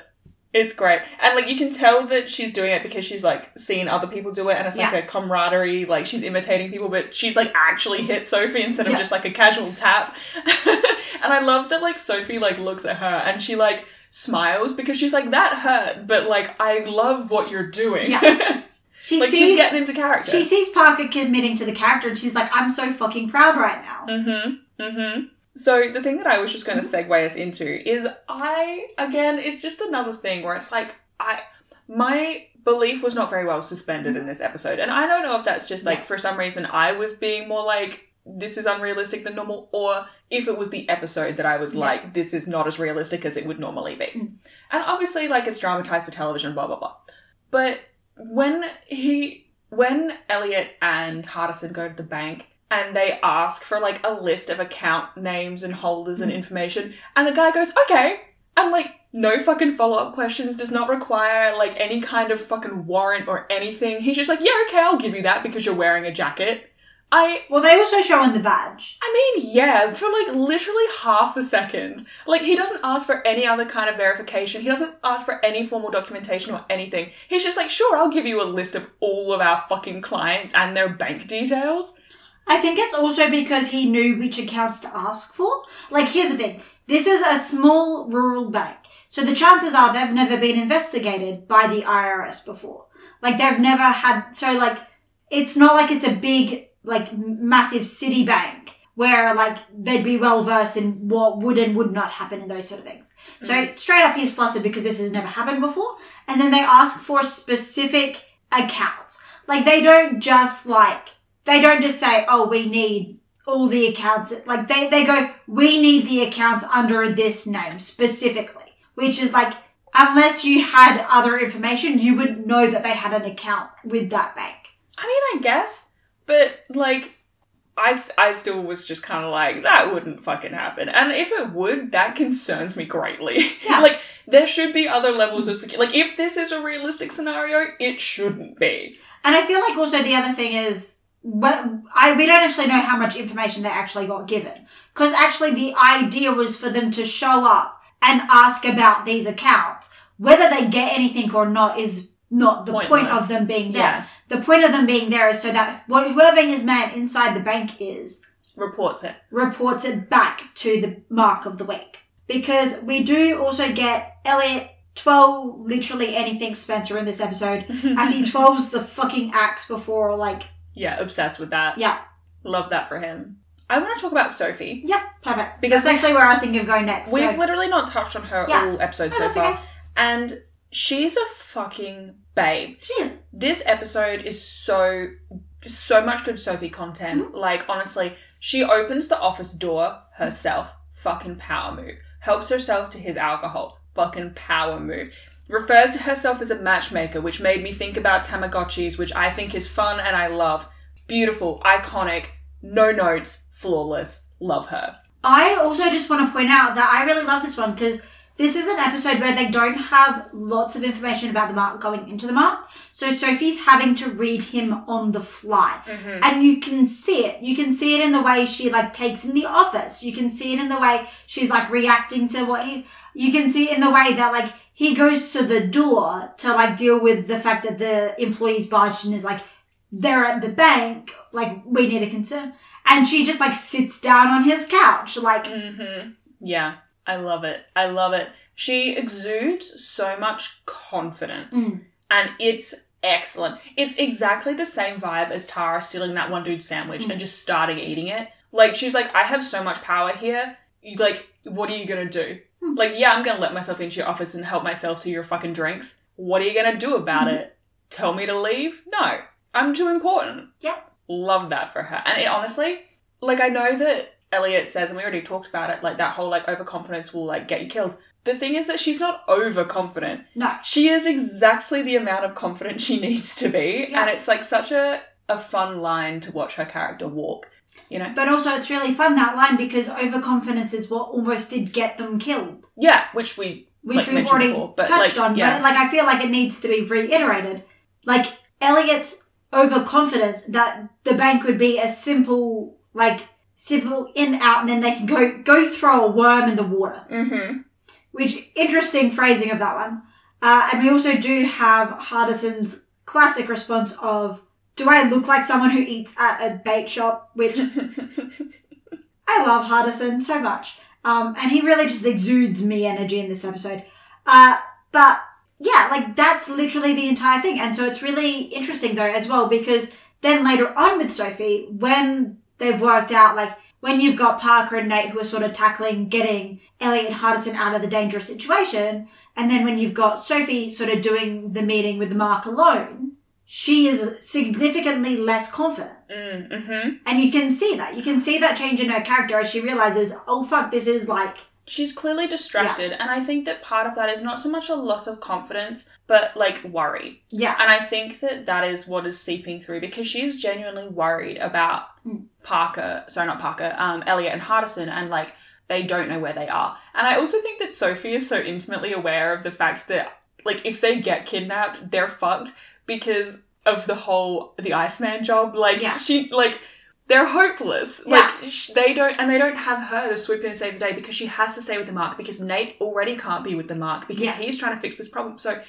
It's great. And like you can tell that she's doing it because she's like seen other people do it and it's like Yeah. a camaraderie, like she's imitating people, but she's like actually hit Sophie instead of Yeah. just like a casual tap. and I love that like Sophie like looks at her and she like smiles because she's like, that hurt, but like I love what you're doing. Yeah. She like sees she's getting into character. she sees Parker committing to the character and she's like, I'm so fucking proud right now. Mm-hmm. Mm-hmm. So the thing that I was just going to segue us into is I again, it's just another thing where it's like I my belief was not very well suspended in this episode, and I don't know if that's just like Yeah. for some reason I was being more like this is unrealistic than normal, or if it was the episode that I was Yeah. like this is not as realistic as it would normally be, Mm. and obviously like it's dramatized for television, blah blah blah, but when he when Eliot and Hardison go to the bank and they ask for like a list of account names and holders and Mm. information and the guy goes okay and like no fucking follow-up questions does not require like any kind of fucking warrant or anything he's just like yeah okay i'll give you that because you're wearing a jacket i Well, they also show in the badge. I mean, yeah, for like literally half a second. Like, he doesn't ask for any other kind of verification. He doesn't ask for any formal documentation or anything. He's just like, sure, I'll give you a list of all of our fucking clients and their bank details. I think it's also because he knew which accounts to ask for. Like, here's the thing this is a small rural bank. So the chances are they've never been investigated by the IRS before. Like, they've never had, so like, it's not like it's a big, like, massive city bank where, like, they'd be well versed in what would and would not happen and those sort of things. So mm. straight up, he's flustered because this has never happened before. And then they ask for specific accounts. Like, they don't just, like, they don't just say, oh, we need all the accounts. Like they, they go, we need the accounts under this name specifically, which is like, unless you had other information, you would know that they had an account with that bank. I mean, I guess, but like, I, I still was just kind of like, that wouldn't fucking happen. And if it would, that concerns me greatly. Yeah. like, there should be other levels of security. Like, if this is a realistic scenario, it shouldn't be. And I feel like also the other thing is, but I we don't actually know how much information they actually got given because actually the idea was for them to show up and ask about these accounts. Whether they get anything or not is not the point of them being there. Yeah. The point of them being there is so that whoever his man inside the bank is Reports it. reports it back to the mark of the week. Because we do also get Eliot twirl literally anything Spencer in this episode as he twirls the fucking axe before, like, Yeah, obsessed with that. yeah, Love that for him. I want to talk about Sophie. yep, perfect. Because that's actually where I was thinking of going next. We've so- literally not touched on her Yeah. all episode No, so that's far. okay. And she's a fucking babe. She is. This episode is so so much good Sophie content. Mm-hmm. Like honestly, she opens the office door herself. Fucking power move. Helps herself to his alcohol. Fucking power move. Refers to herself as a matchmaker, which made me think about Tamagotchis, which I think is fun and I love. Beautiful, iconic, no notes, flawless. Love her. I also just want to point out that I really love this one because this is an episode where they don't have lots of information about the mark going into the mark. So Sophie's having to read him on the fly. Mm-hmm. And you can see it. You can see it in the way she like takes in the office. You can see it in the way she's like reacting to what he's you can see it in the way that like he goes to the door to like deal with the fact that the employees barged in is like they're at the bank, like we need a concern. And she just like sits down on his couch, like Mm-hmm. Yeah, I love it. I love it. She exudes so much confidence, Mm. and it's excellent. It's exactly the same vibe as Tara stealing that one dude's sandwich Mm. and just starting eating it. Like she's like, I have so much power here. You like, what are you gonna do? Mm. Like, yeah, I'm gonna let myself into your office and help myself to your fucking drinks. What are you gonna do about Mm. it? Tell me to leave? No, I'm too important. Yeah. Love that for her. And it honestly, like I know that Eliot says, and we already talked about it, like that whole like overconfidence will like get you killed. The thing is that she's not overconfident. no. She is exactly the amount of confidence she needs to be, Yeah. and it's like such a a fun line to watch her character walk. You know? But also it's really fun that line because overconfidence is what almost did get them killed. Yeah, which we Which like, we've already before, but touched like, on. yeah. But like I feel like it needs to be reiterated. Like Eliot's overconfidence that the bank would be a simple like simple in out and then they can go go throw a worm in the water. mm-hmm. Which interesting phrasing of that one. Uh, and we also do have Hardison's classic response of, "Do I look like someone who eats at a bait shop?" Which I love Hardison so much, um, and he really just exudes me energy in this episode. Uh, but yeah, like that's literally the entire thing, and so it's really interesting though as well because then later on with Sophie, when they've worked out like when you've got Parker and Nate who are sort of tackling getting Eliot and Hardison out of the dangerous situation, and then when you've got Sophie sort of doing the meeting with Mark alone, she is significantly less confident. mm-hmm. And you can see that. You can see that change in her character as she realizes, oh fuck, this is like, She's clearly distracted, and I think that part of that is not so much a loss of confidence, but like worry. yeah, And I think that that is what is seeping through because she's genuinely worried about Mm. Parker, sorry, not Parker, um, Eliot and Hardison, and like they don't know where they are. And I also think that Sophie is so intimately aware of the fact that like if they get kidnapped, they're fucked because of the whole the Iceman job. Like Yeah. she like they're hopeless. Yeah. Like sh- they don't, and they don't have her to swoop in and save the day because she has to stay with the Mark because Nate already can't be with the Mark because Yeah. he's trying to fix this problem. So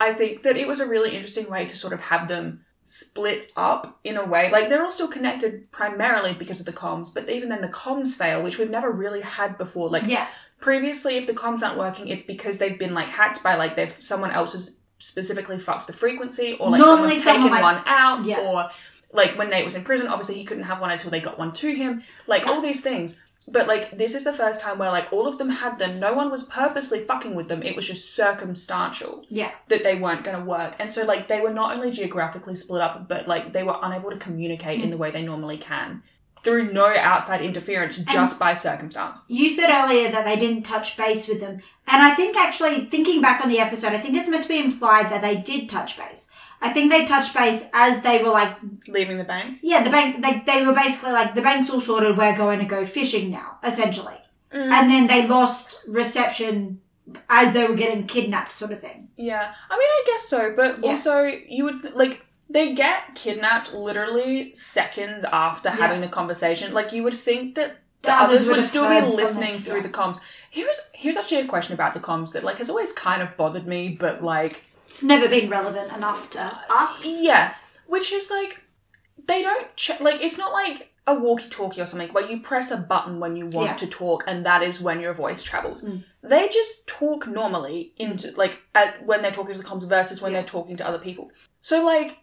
I think that it was a really interesting way to sort of have them split up in a way. Like they're all still connected primarily because of the comms, but even then the comms fail, which we've never really had before. Like yeah, previously, if the comms aren't working, it's because they've been like hacked by like they've someone else has specifically fucked the frequency, or like Normally someone's someone, taken like- one out, Yeah. or like when Nate was in prison, obviously he couldn't have one until they got one to him. Like all these things. But like this is the first time where like all of them had them. No one was purposely fucking with them. It was just circumstantial yeah, that they weren't going to work. And so like they were not only geographically split up, but like they were unable to communicate mm. in the way they normally can through no outside interference, just by circumstance. You said earlier that they didn't touch base with them. And I think actually, thinking back on the episode, I think it's meant to be implied that they did touch base. I think they touched base as they were like, Leaving the bank. yeah, the bank, they, they were basically like, the bank's all sorted, we're going to go fishing now, essentially. Mm. And then they lost reception as they were getting kidnapped, sort of thing. Yeah, I mean, I guess so, but Yeah. also you would like they get kidnapped literally seconds after Yeah. having the conversation. Like you would think that the, others others would would still be listening through yeah. the comms. Here's here's actually a question about the comms that like has always kind of bothered me, but like It's never been relevant enough to ask. yeah, which is like they don't ch- like it's not like a walkie-talkie or something where you press a button when you want Yeah. to talk and that is when your voice travels. Mm. They just talk normally into like at, when they're talking to the comms versus when Yeah. they're talking to other people. So like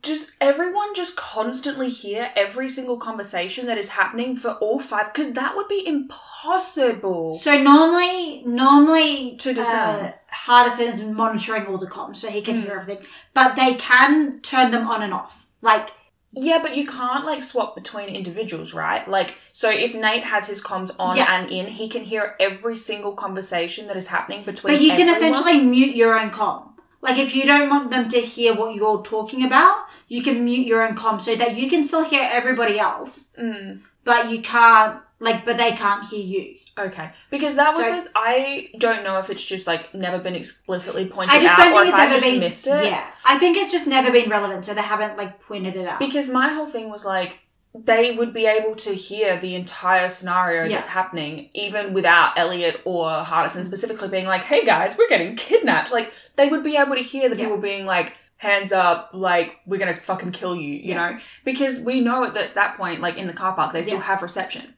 does everyone just constantly hear every single conversation that is happening for all five? Because that would be impossible. So normally, normally To discern. uh, Hardison is monitoring all the comms, so he can Mm. hear everything. But they can turn them on and off. Like Yeah, but you can't like swap between individuals, right? Like, so if Nate has his comms on Yeah. and in, he can hear every single conversation that is happening between. But you can essentially mute your own com. Like if you don't want them to hear what you're talking about, you can mute your own com so that you can still hear everybody else, Mm, but you can't like but they can't hear you. okay, because that was So- the, I don't know if it's just like never been explicitly pointed out. I just don't think it's ever been missed it. Yeah. I think it's just never been relevant, so they haven't like pointed it out. Because my whole thing was like they would be able to hear the entire scenario Yeah. that's happening, even without Eliot or Hardison mm-hmm. specifically being like, "Hey guys, we're getting kidnapped." Like they would be able to hear the Yeah. people being like, "Hands up!" Like we're gonna fucking kill you, you Yeah. know? Because we know that at that point, like in the car park, they still have reception.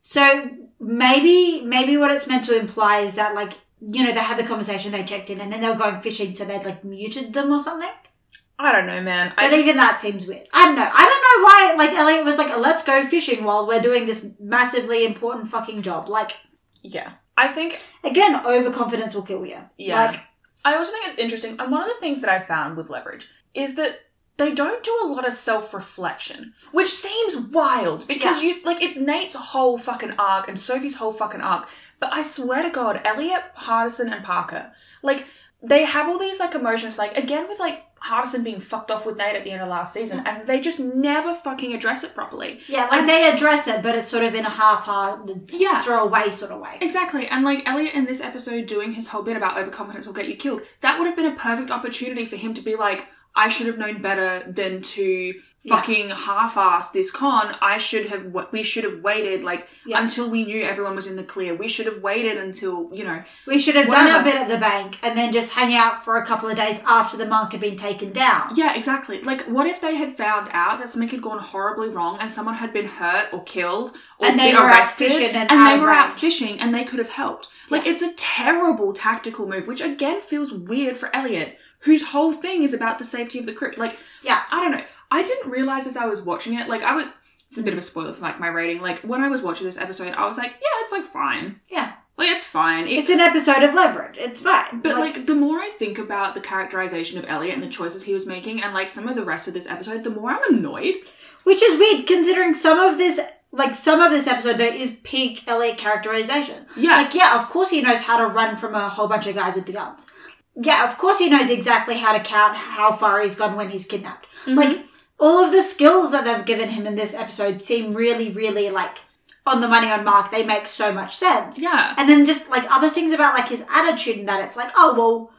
So maybe maybe what it's meant to imply is that like you know they had the conversation, they checked in, and then they were going fishing, so they'd like muted them or something. I don't know, man. I But just- even that seems weird. I don't know. I don't know why. Like Eliot was like, "Let's go fishing while we're doing this massively important fucking job." Like yeah, I think again, overconfidence will kill you. Yeah. Like I also think it's interesting, and one of the things that I found with Leverage is that they don't do a lot of self reflection, which seems wild because you like it's Nate's whole fucking arc and Sophie's whole fucking arc. But I swear to God, Eliot, Hardison, and Parker, like they have all these like emotions, like again with like Hardison being fucked off with Nate at the end of last season, and they just never fucking address it properly. yeah, like they address it, but it's sort of in a half-hearted, Yeah. throwaway sort of way. Exactly, and like Eliot in this episode doing his whole bit about overconfidence will get you killed. That would have been a perfect opportunity for him to be like, I should have known better than to Yeah. fucking half-ass this con. I should have. We should have waited like Yeah. until we knew everyone was in the clear. We should have waited until you know. We should have done our bit at the bank and then just hang out for a couple of days after the mark had been taken down. Yeah, exactly. Like, what if they had found out that something had gone horribly wrong and someone had been hurt or killed or And they been were out arrested fishing and and they were out fishing and they could have helped? Like, it's a terrible tactical move, which again feels weird for Eliot, whose whole thing is about the safety of the crypt. Like, Yeah. I don't know. I didn't realize as I was watching it. Like, I would. It's a bit of a spoiler for like my rating. Like when I was watching this episode, I was like, yeah, it's like fine. Yeah. Like it's fine. It- It's an episode of Leverage. It's fine. but like, the more I think about the characterization of Eliot and the choices he was making, and like some of the rest of this episode, the more I'm annoyed. Which is weird considering some of this, like some of this episode, there is peak Eliot characterization. Yeah. Like, yeah, of course he knows how to run from a whole bunch of guys with the guns. Yeah, of course he knows exactly how to count how far he's gone when he's kidnapped. Mm-hmm. Like, all of the skills that they've given him in this episode seem really, really like on the money on mark. They make so much sense. Yeah. And then just like other things about like his attitude and that it's like, oh well,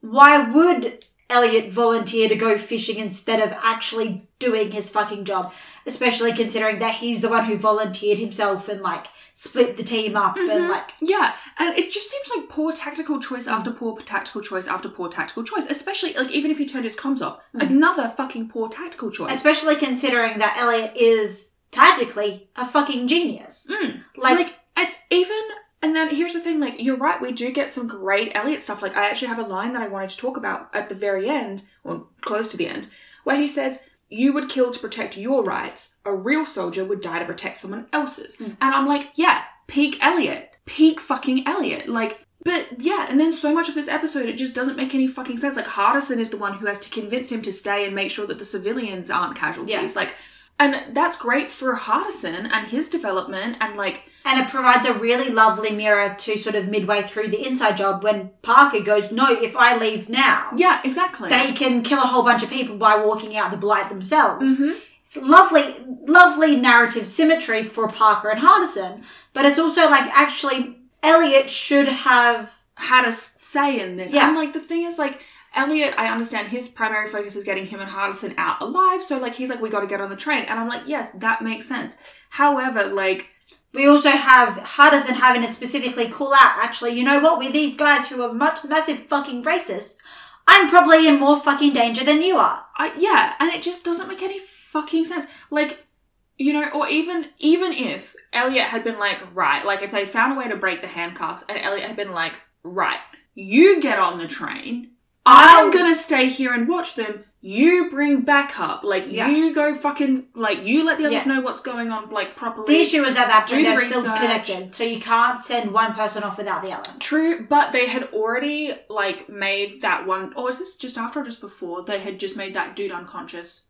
why would Eliot volunteer to go fishing instead of actually doing his fucking job? Especially considering that he's the one who volunteered himself and like split the team up and mm-hmm. like Yeah, and it just seems like poor tactical choice after mm. poor tactical choice after poor tactical choice. Especially like even if he turned his comms off, mm. another fucking poor tactical choice. especially considering that Eliot is tactically a fucking genius. Mm. Like, like it's even and then here's the thing like you're right we do get some great eliot stuff like i actually have a line that i wanted to talk about at the very end or close to the end where he says you would kill to protect your rights a real soldier would die to protect someone else's mm. and i'm like yeah peak eliot peak fucking eliot like but yeah, and then so much of this episode, it just doesn't make any fucking sense. Like Hardison is the one who has to convince him to stay and make sure that the civilians aren't casualties. Yeah. Like, and that's great for Hardison and his development, and like, and it provides a really lovely mirror to sort of midway through the inside job when Parker goes, No, if I leave now, Yeah, exactly. they can kill a whole bunch of people by walking out the blight themselves. Mhm. It's lovely, lovely narrative symmetry for Parker and Hardison, but it's also like actually Eliot should have. had a say in this. Yeah. And like the thing is like Eliot, I understand his primary focus is getting him and Hardison out alive. So like he's like, we got to get on the train, and I'm like, yes, that makes sense. However, like we also have Hardison having to specifically call out, actually, you know what, with these guys who are much massive fucking racists, I'm probably in more fucking danger than you are. I, yeah, and it just doesn't make any fucking sense. Like, you know, or even even if Eliot had been like, right, like if they found a way to break the handcuffs, and Eliot had been like, right, you get on the train, I'm gonna stay here and watch them. You bring backup, like Yeah. you go fucking, like you let the others Yeah. know what's going on, like properly. The issue is at that Do point the they're still research. connected, so you can't send one person off without the other. True, but they had already like made that one. Or is this just after or just before? They had just made that dude unconscious.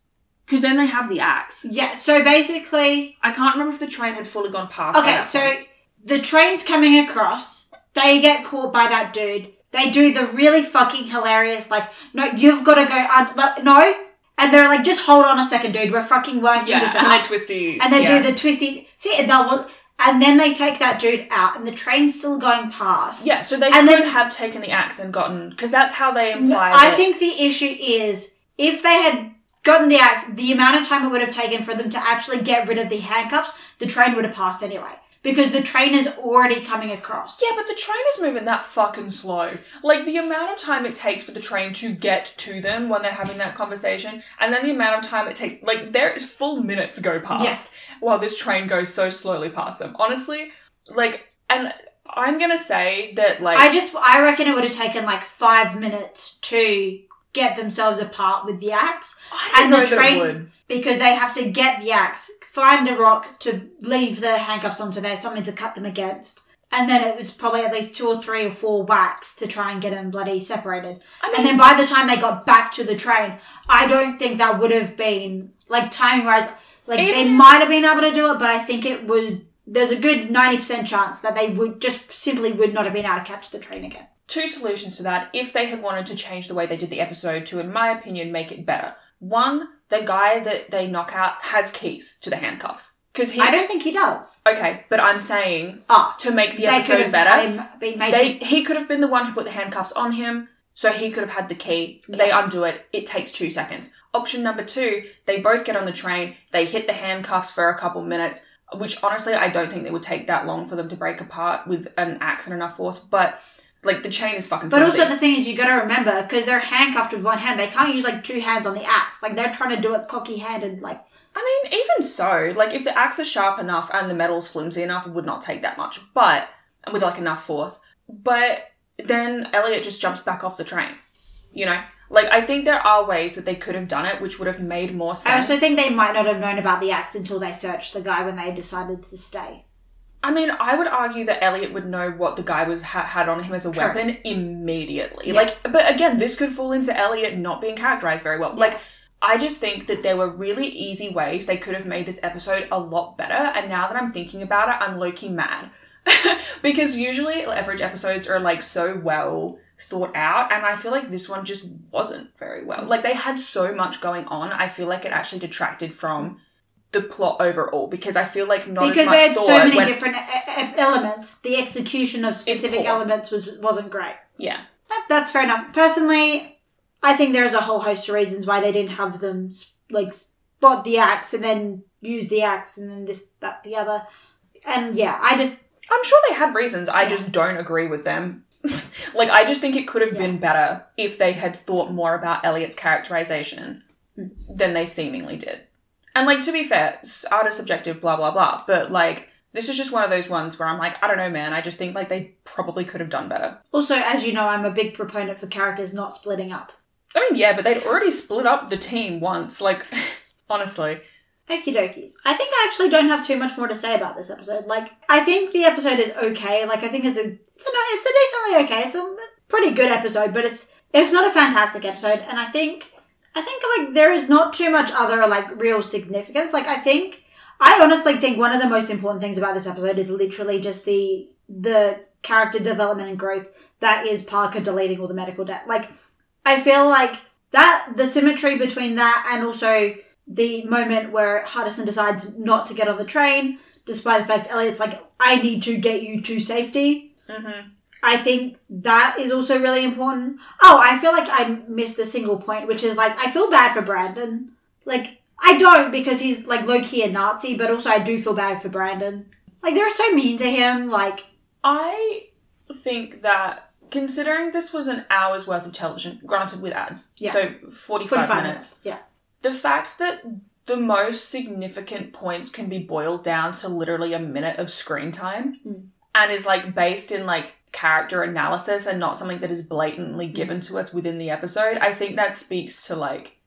Because then they have the axe. Yeah, so basically, I can't remember if the train had fully gone past. by okay, that so point. the train's coming across, they get caught by that dude. They do the really fucking hilarious, like, no, you've got to go, uh, no. And they're like, just hold on a second, dude, we're fucking working yeah, this and out. they twisty, and they yeah. do the twisty, see, and that will, and then they take that dude out, and the train's still going past. Yeah, so they And could then- have taken the axe and gotten because that's how they imply. I that- think the issue is if they had gotten the axe, the amount of time it would have taken for them to actually get rid of the handcuffs, the train would have passed anyway. Because the train is already coming across. Yeah, but the train is moving that fucking slow. Like the amount of time it takes for the train to get to them when they're having that conversation, and then the amount of time it takes, like there is full minutes go past Yes. while this train goes so slowly past them. Honestly, like, and I'm gonna say that like I just, I reckon it would have taken like five minutes to get themselves apart with the axe. And know the that train- it would. Because they have to get the axe, find a rock to leave the handcuffs onto there, something to cut them against. And then it was probably at least two or three or four whacks to try and get them bloody separated. I mean, And then by the time they got back to the train, I don't think that would have been like timing wise. Like they might have been able to do it, but I think it would. There's a good ninety percent chance that they would just simply would not have been able to catch the train again. two solutions to that if they had wanted to change the way they did the episode to, in my opinion, make it better. One, the guy that they knock out has keys to the handcuffs. Because he. I don't think he does. Okay, but I'm saying Ah, to make the they could episode have better. had him be made. They he could have been the one who put the handcuffs on him, so he could have had the key. They undo it. It takes two seconds. Option number two: they both get on the train. They hit the handcuffs for a couple minutes, which honestly I don't think it would take that long for them to break apart with an axe and enough force. But like the chain is fucking. but also the thing is, you got to remember because they're handcuffed with one hand, they can't use like two hands on the axe. Like they're trying to do it cocky handed. Like I mean, even so, like if the axe is sharp enough and the metal's flimsy enough, it would not take that much. But with like enough force. But then Eliot just jumps back off the train. You know, like I think there are ways that they could have done it, which would have made more sense. I also think they might not have known about the axe until they searched the guy when they decided to stay. I mean, I would argue that Eliot would know what the guy was ha- had on him as a True. weapon immediately. Yeah. Like, but again, this could fall into Eliot not being characterized very well. Like, I just think that there were really easy ways they could have made this episode a lot better. And now that I'm thinking about it, I'm low key mad because usually Leverage episodes are like so well thought out, and I feel like this one just wasn't very well. Mm. Like, they had so much going on. I feel like it actually detracted from. The plot overall, because I feel like not because they had so many different e- e- elements, the execution of specific elements was wasn't great. Yeah. That- That's fair enough. Personally, I think there's a whole host of reasons why they didn't have them like spot the axe and then use the axe and then this, that, the other. And yeah, I just I'm sure they had reasons. I Yeah. just don't agree with them. like, I just think it could have Yeah. been better if they had thought more about Eliot's characterization Hmm. than they seemingly did. And, like, to be fair, art is subjective, blah, blah, blah. But, like, this is just one of those ones where I'm like, I don't know, man. I just think, like, they probably could have done better. also, as you know, I'm a big proponent for characters not splitting up. I mean, yeah, but they'd already split up the team once. Like, honestly. Okie dokies. I think I actually don't have too much more to say about this episode. Like, I think the episode is okay. Like, I think it's a it's a it's a decently okay. It's a pretty good episode, but it's it's not a fantastic episode. And I think I think like there is not too much other like real significance. Like, I think I honestly think one of the most important things about this episode is literally just the the character development and growth that is Parker deleting all the medical debt. Like, I feel like that the symmetry between that and also the moment where Hardison decides not to get on the train, despite the fact Eliot's like, I need to get you to safety. Mm-hmm. I think that is also really important. Oh, I feel like I missed a single point, which is like, I feel bad for Brandon. Like, I don't because he's like low key a Nazi, but also I do feel bad for Brandon. Like they're so mean to him. Like I think that considering this was an hour's worth of television, granted with ads, Yeah. so 45, minutes, minutes. Yeah. the fact that the most significant points can be boiled down to literally a minute of screen time Mm. And is like based in like character analysis and not something that is blatantly Mm. given to us within the episode, I think that speaks to like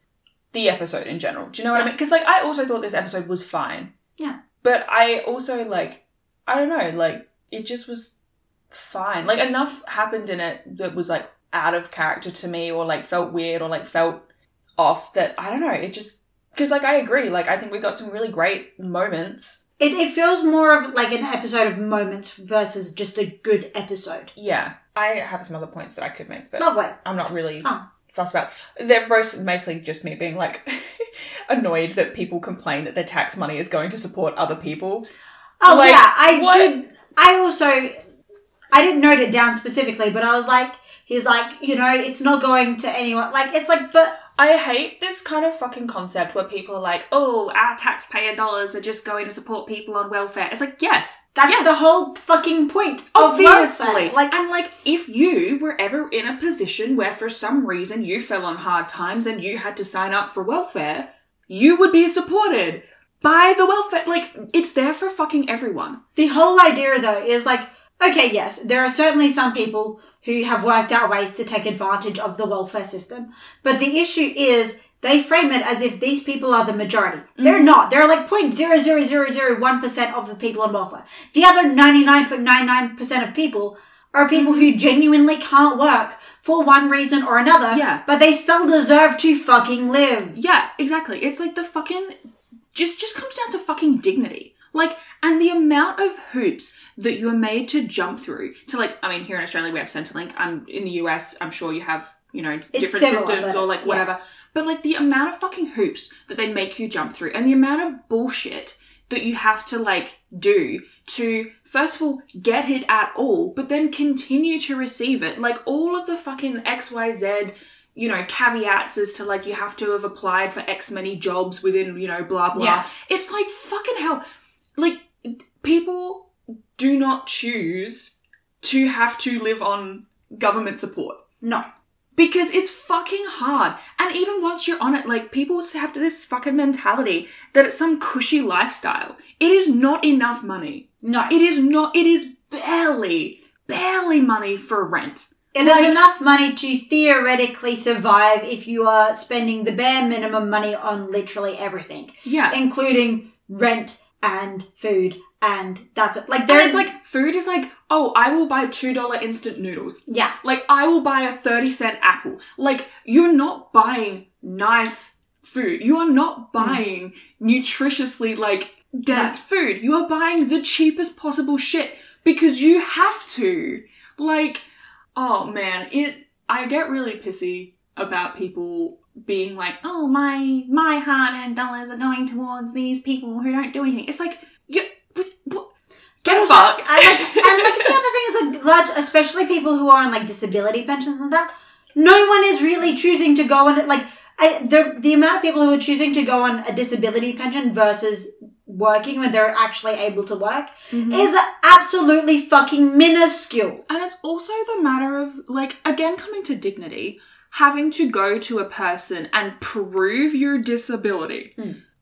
the episode in general. Do you know what I mean? Because like I also thought this episode was fine. Yeah. But I also like I don't know, like it just was fine. Like enough happened in it that was like out of character to me or like felt weird or like felt off that I don't know, it just because like I agree, like I think we got some really great moments. It, it feels more of like an episode of moments versus just a good episode. Yeah. I have some other points that I could make, but Lovely. I'm not really Oh. fussed about. They're both mostly just me being like annoyed that people complain that their tax money is going to support other people. Oh Like, yeah, I what- did. I also, I didn't note it down specifically, but I was like, he's like, you know, it's not going to anyone. Like, it's like, but I hate this kind of fucking concept where people are like, oh, our taxpayer dollars are just going to support people on welfare. It's like, yes, that's yes, the whole fucking point. Obviously. Like, and like, if you were ever in a position where for some reason you fell on hard times and you had to sign up for welfare, you would be supported by the welfare. Like, it's there for fucking everyone. The whole idea, though, is like, okay, yes, there are certainly some people who have worked out ways to take advantage of the welfare system, but the issue is they frame it as if these people are the majority. Mm-hmm. They're not. They're like 0.00001% of the people on welfare. The other 99.99% of people are people mm-hmm. who genuinely can't work for one reason or another, Yeah. but they still deserve to fucking live. Yeah, exactly. It's like the fucking just just comes down to fucking dignity. Like, and the amount of hoops that you are made to jump through to like, I mean, here in Australia we have Centrelink. I'm in the US. I'm sure you have you know different similar, systems or like it's- yeah. whatever. But like the amount of fucking hoops that they make you jump through, and the amount of bullshit that you have to like do to first of all get it at all, but then continue to receive it. Like all of the fucking X Y Z you know, caveats as to like you have to have applied for X many jobs within, you know, blah blah. Yeah. It's like fucking hell. Like people do not choose to have to live on government support No. because it's fucking hard. And even once you're on it, like people have this fucking mentality that it's some cushy lifestyle. It is not enough money. No. It is not. It is barely, barely money for rent. It is Like- enough money to theoretically survive if you are spending the bare minimum money on literally everything, Yeah. including rent and food, and that's it. Like there is like food is like, oh, I will buy two dollar instant noodles. yeah, Like I will buy a thirty cent apple. Like you're not buying nice food. You are not mm. buying nutritiously like dense food. You are buying the cheapest possible shit because you have to. Like, oh man, it. I get really pissy about people being like, oh my my hard earned dollars are going towards these people who don't do anything. It's like, you. What, what, Get fucked. And like, and like the other thing is like large, especially people who are on like disability pensions and that. No one is really choosing to go on it. Like I, the the amount of people who are choosing to go on a disability pension versus working when they're actually able to work Mm-hmm. is absolutely fucking minuscule. And it's also the matter of, like, again, coming to dignity, having to go to a person and prove your disability.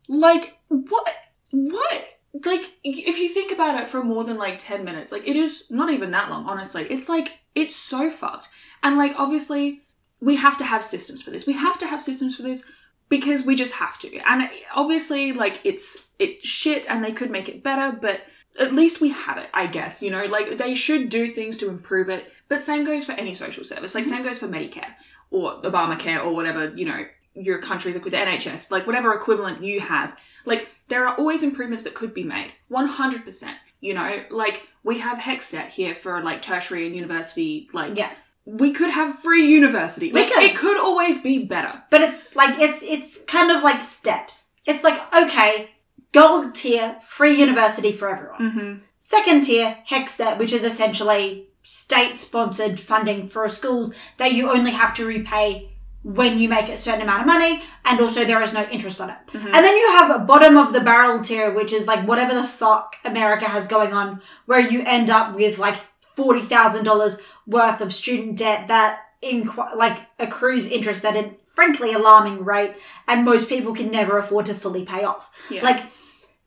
Like, what? What? Like, if you think about it for more than like 10 minutes, like, it is not even that long, honestly. It's like, it's so fucked. And, like, obviously, we have to have systems for this. We have to have systems for this because we just have to. And uh, obviously, like, it's, it's shit and they could make it better, but at least we have it, I guess. You know, like they should do things to improve it. But same goes for any social service. Like mm-hmm. same goes for Medicare or Obamacare or whatever, you know, your country's like with the NHS, like whatever equivalent you have. Like there are always improvements that could be made. 100%. You know, like we have HECS Hexstat here for like tertiary and university, like Yeah. we could have free university. We Like could. it could always be better. But it's like it's it's kind of like steps. It's like okay, gold tier, free university for everyone. Mm-hmm. Second tier, HECS Hexstat, which is essentially state sponsored funding for schools that you only have to repay when you make a certain amount of money, and also there is no interest on it. Mm-hmm. And then you have a bottom of the barrel tier, which is like whatever the fuck America has going on, where you end up with like forty thousand dollars worth of student debt that in like accrues interest at a frankly alarming rate, and most people can never afford to fully pay off. Yeah. Like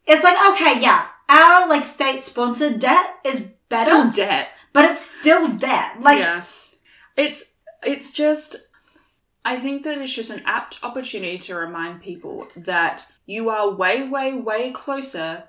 it's like okay, yeah, our like state sponsored debt is better, Still debt. But it's still debt. Like yeah. It's it's just I think that it's just an apt opportunity to remind people that you are way, way, way closer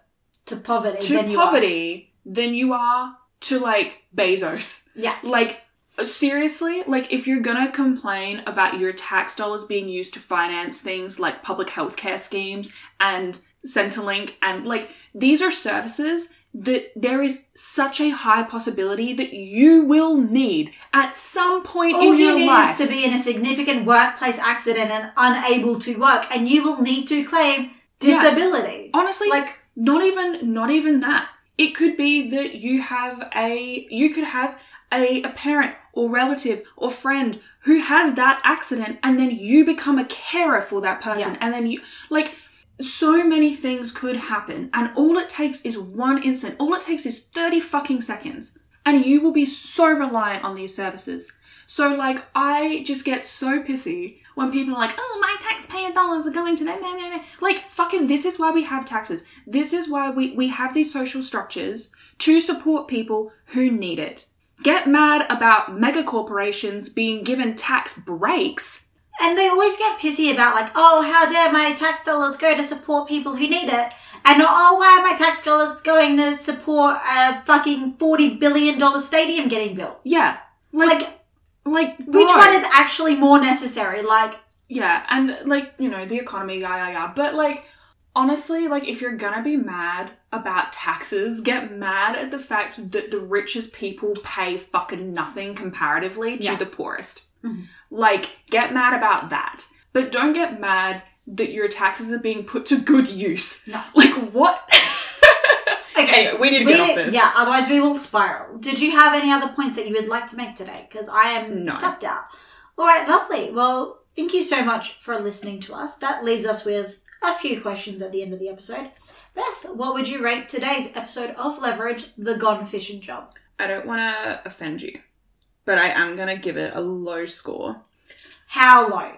to poverty. to than you are. poverty than you are to like Bezos. Yeah. Like seriously, like if you're gonna complain about your tax dollars being used to finance things like public healthcare schemes and Centrelink and like these are services that there is such a high possibility that you will need at some point All in you your need life. is to be in a significant workplace accident and unable to work, and you will need to claim disability. Honestly, Like- not even not even that. It could be that you have a you could have a, a parent or relative or friend who has that accident and then you become a carer for that person Yeah. and then you like so many things could happen and all it takes is one instant. All it takes is 30 fucking seconds and you will be so reliant on these services. So like I just get so pissy when people are like, "Oh, my taxpayer dollars are going to them." Meh, meh, meh." Like fucking this is why we have taxes. This is why we we have these social structures to support people who need it. Get mad about mega corporations being given tax breaks. And they always get pissy about like, oh, how dare my tax dollars go to support people who need it, and oh, why are my tax dollars going to support a fucking forty billion dollar stadium getting built? Yeah. Like Like, like which one is actually more necessary? Like, Yeah, and like, you know, the economy, yeah, yeah, yeah. But like, honestly, like, if you're gonna be mad about taxes, get mad at the fact that the richest people pay fucking nothing comparatively to Yeah. the poorest. Mhm. Like, get mad about that. But don't get mad that your taxes are being put to good use. No. Like, what? Okay, Anyway, we need to get off this. Yeah, otherwise we will spiral. Did you have any other points that you would like to make today? Because I am No. tapped out. All right, lovely. Well, thank you so much for listening to us. That leaves us with a few questions at the end of the episode. Beth, what would you rate today's episode of Leverage, The Gone Fishing Job? I don't want to offend you, but I am gonna give it a low score. How low?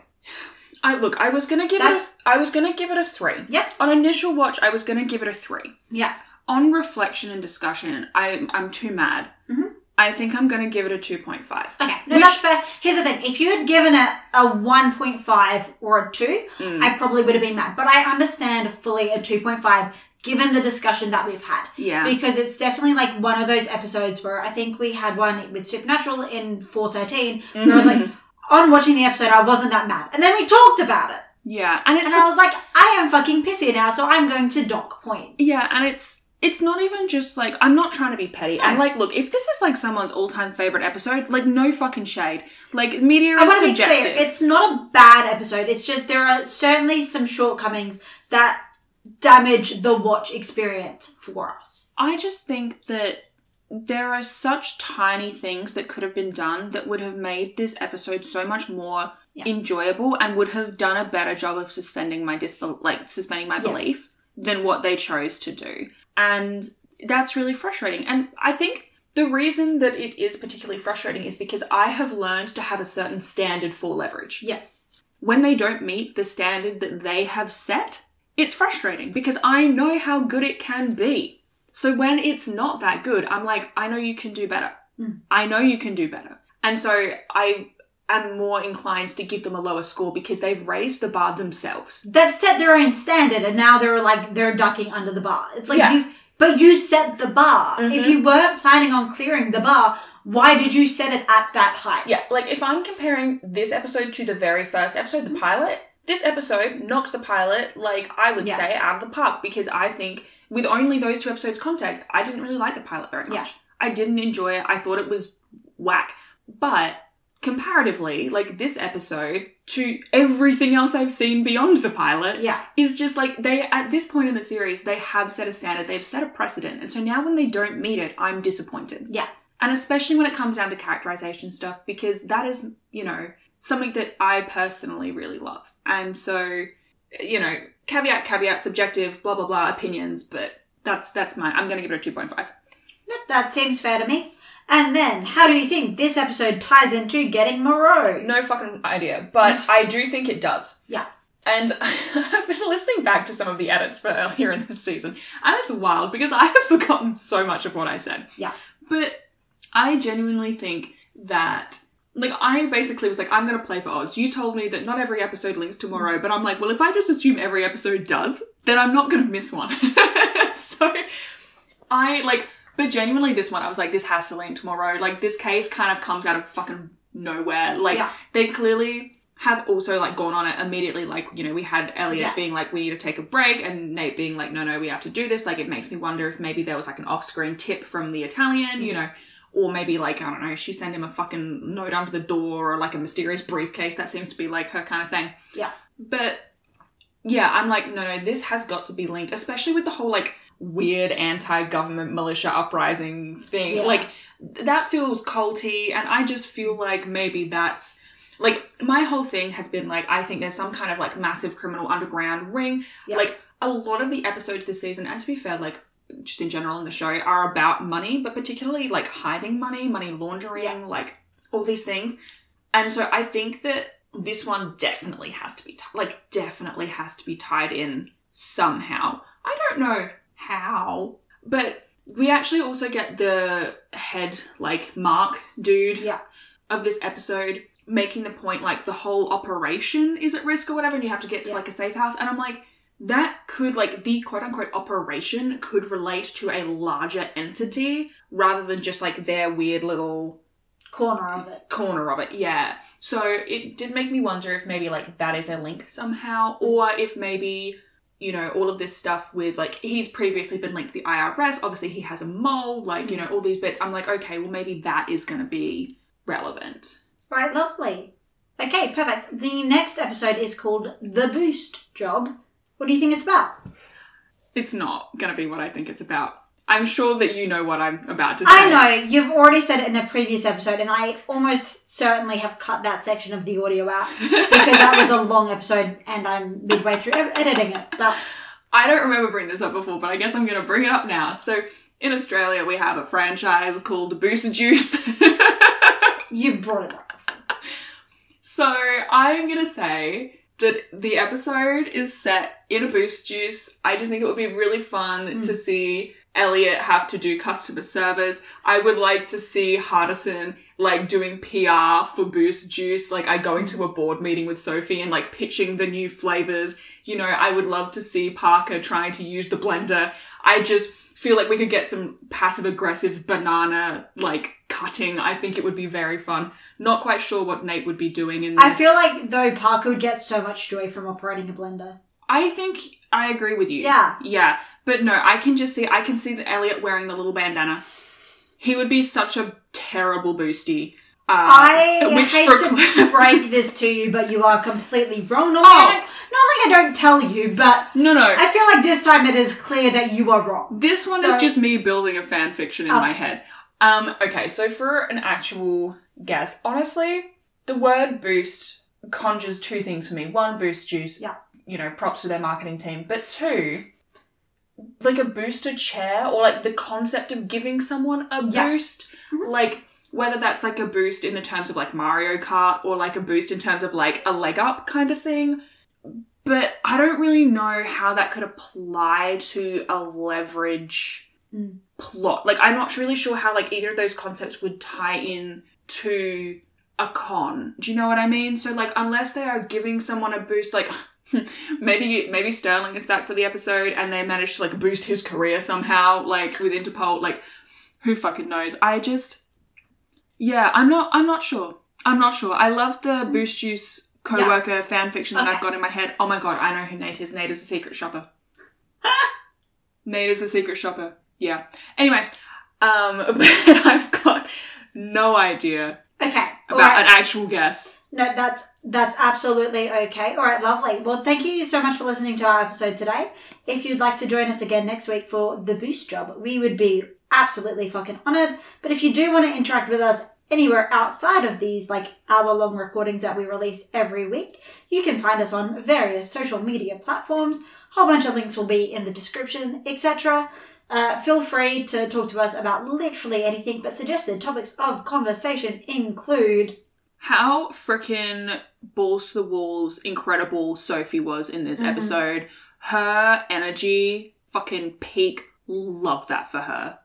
I look. I was gonna give That's- it. A, I was gonna give it a three. Yep. On initial watch, I was gonna give it a three. Yeah. On reflection and discussion, I I'm too mad. Mhm. I think I'm gonna give it a two point five. Okay, no, Which- that's fair. Here's the thing: if you had given it a 1.5 or a 2, Mm. I probably would have been mad. But I understand fully a 2.5 given the discussion that we've had. Yeah. Because it's definitely like one of those episodes where I think we had one with Supernatural in 413 where I was like, Mhm. on watching the episode, I wasn't that mad. And then we talked about it. yeah, and it's And I was like, I am fucking pissy now, so I'm going to dock points. yeah, and it's it's not even just like I'm not trying to be petty. No. And like, look, if this is like someone's all time favorite episode, like no fucking shade. Like media is want to be subjective. clear, it's not a bad episode. It's just there are certainly some shortcomings that damage the watch experience for us. I just think that there are such tiny things that could have been done that would have made this episode so much more Yeah. enjoyable and would have done a better job of suspending my disbel like suspending my Yeah. belief than what they chose to do. And that's really frustrating. And I think the reason that it is particularly frustrating is because I have learned to have a certain standard for leverage Yes. when they don't meet the standard that they have set, it's frustrating because I know how good it can be. So when it's not that good, I'm like, I know you can do better. Mm. I know you can do better. And so I am more inclined to give them a lower score because they've raised the bar themselves. They've set their own standard and now they're like they're ducking under the bar. It's like Yeah. you but you set the bar. Mhm. If you weren't planning on clearing the bar, why did you set it at that height? Yeah, like if I'm comparing this episode to the very first episode, the pilot, this episode knocks the pilot, like I would Yeah. say, out of the park because I think with only those two episodes context, I didn't really like the pilot very much. Yeah. I didn't enjoy it. I thought it was whack. But comparatively, like this episode to everything else I've seen beyond the pilot Yeah. is just like they at this point in the series they have set a standard, they've set a precedent. And so now when they don't meet it, I'm disappointed. Yeah. And especially when it comes down to characterization stuff, because that is, you know, something that I personally really love. And so, you know, caveat, caveat, subjective, blah blah blah, opinions, but that's that's mine. I'm gonna give it a two point five. Yep, that seems fair to me. And then, how do you think this episode ties into getting Moreau? No fucking idea, but I do think it does. Yeah. And I've been listening back to some of the edits for earlier in this season, and it's wild because I have forgotten so much of what I said. Yeah. But I genuinely think that, like, I basically was like, I'm going to play for odds. You told me that not every episode links to Moreau, but I'm like, well, if I just assume every episode does, then I'm not going to miss one. so I, like, but genuinely, this one, I was like, this has to link to Moreau. Like, this case kind of comes out of fucking nowhere. Like, Yeah. they clearly have also like gone on it immediately like you know we had eliot Yeah. being like we need to take a break and nate being like no no we have to do this like it makes me wonder if maybe there was like an off-screen tip from the italian you mm-hmm. know or maybe like i don't know she sent him a fucking note under the door or like a mysterious briefcase that seems to be like her kind of thing Yeah. but yeah i'm like no no this has got to be linked especially with the whole like weird anti-government militia uprising thing Yeah. like that feels culty and i just feel like maybe that's like my whole thing has been like i think there's some kind of like massive criminal underground ring Yeah. like a lot of the episodes this season and to be fair like just in general in the show are about money but particularly like hiding money money laundering Yeah. like all these things and so i think that this one definitely has to be t- like definitely has to be tied in somehow i don't know how but we actually also get the head like mark dude Yeah. of this episode making the point like the whole operation is at risk or whatever and you have to get to Yeah. like a safe house and i'm like that could like the quote unquote operation could relate to a larger entity rather than just like their weird little Corner of it. corner of it yeah so it did make me wonder if maybe like that is a link somehow or if maybe you know all of this stuff with like he's previously been linked to the irs obviously he has a mole like you know all these bits i'm like okay well maybe that is going to be relevant Right, lovely. Okay, perfect. The next episode is called The Boost Job. What do you think it's about? it's not going to be what I think it's about. I'm sure that you know what I'm about to say. I know, you've already said it in a previous episode, and I almost certainly have cut that section of the audio out because that was a long episode and I'm midway through editing it. But I don't remember bringing this up before, but I guess I'm going to bring it up now. So in Australia, we have a franchise called Booster Juice. you've brought it up so I'm going to say that the episode is set in a Boost Juice. I just think it would be really fun hmm. to see Eliot have to do customer service. I would like to see Hardison like doing PR for Boost Juice, like I going to a board meeting with Sophie and like pitching the new flavors. You know, I would love to see Parker trying to use the blender. I just feel like we could get some passive aggressive banana like cutting. I think it would be very fun. Not quite sure what Nate would be doing in this. I feel like though Parker would get so much joy from operating a blender. I think I agree with you. Yeah. Yeah. But no, I can just see I can see the Eliot wearing the little bandana. He would be such a terrible boosty. I hate for- to break this to you, but you are completely wrong. Not, Oh. like I don't, not like I don't tell you, but No, no. I feel like this time it is clear that you are wrong. This one So- is just me building a fan fiction in Okay. my head. Um, okay, so for an actual guess, honestly, the word boost conjures two things for me. One, boost juice. Yeah. You know, props to their marketing team. But two, like a booster chair or like the concept of giving someone a Yeah. boost. Like whether that's like a boost in the terms of like Mario Kart or like a boost in terms of like a leg up kind of thing. But I don't really know how that could apply to a leverage Mm. plot. Like I'm not really sure how like either of those concepts would tie in to a con. Do you know what I mean? So like unless they are giving someone a boost like maybe maybe Sterling is back for the episode and they managed to like boost his career somehow like with Interpol like who fucking knows. I just yeah, I'm not I'm not sure. I'm not sure. I love the Boost Juice co-worker fan fiction that I've got in my head. Oh my god, I know who Nate is. Nate is the secret shopper. Nate is the secret shopper. Yeah. Anyway, um, but I've got no idea Okay. about right. an actual guess. No, that's that's absolutely okay. All right, lovely. Well, thank you so much for listening to our episode today. If you'd like to join us again next week for the boost job, we would be absolutely fucking honored. But if you do want to interact with us anywhere outside of these like hour long recordings that we release every week, you can find us on various social media platforms. whole bunch of links will be in the description, etc. Uh, feel free to talk to us about literally anything, but suggested topics of conversation include How freaking balls to the walls incredible Sophie was in this Mhm. episode. Her energy, fucking peak. Love that for her.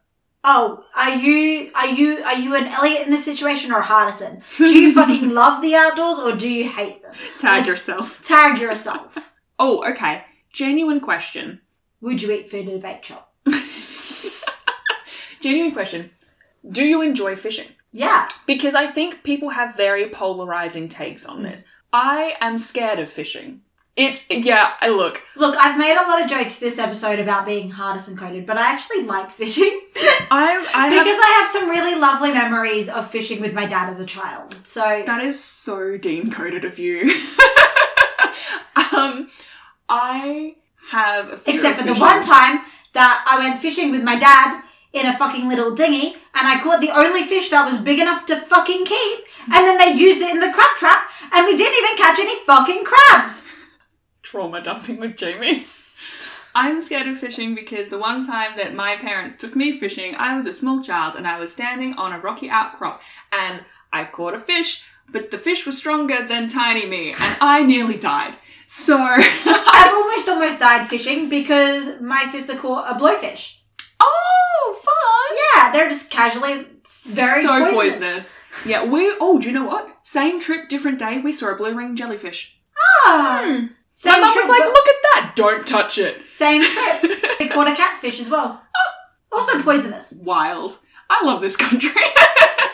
Oh, are you are you are you an Eliot in this situation or a Hardison? Do you fucking love the outdoors or do you hate them? Tag Like- yourself. Tag yourself. Oh, okay. Genuine question. Would you eat food at a bait shop? Genuine question. Do you enjoy fishing? Yeah. Because I think people have very polarizing takes on this. I am scared of fishing. It's yeah, I look. Look, I've made a lot of jokes this episode about being Hardison coded, but I actually like fishing I I because have I have some really lovely memories of fishing with my dad as a child. So that is so dean coded of you. um I have a except for the one time that I went fishing with my dad in a fucking little dinghy and I caught the only fish that was big enough to fucking keep and then they used it in the crab trap and we didn't even catch any fucking crabs. Trauma dumping with Jamie. I'm scared of fishing because the one time that my parents took me fishing, I was a small child and I was standing on a rocky outcrop and I caught a fish, but the fish was stronger than tiny me and I nearly died. So, I've almost almost died fishing because my sister caught a blowfish. oh, fun! Yeah, they're just casually very so poisonous. poisonous. Yeah, we, oh, do you know what? Same trip, different day, we saw a blue ring jellyfish. Ah, My same mum was like, look at that, don't touch it. same trip. they caught a catfish as well. Also poisonous. Wild. I love this country.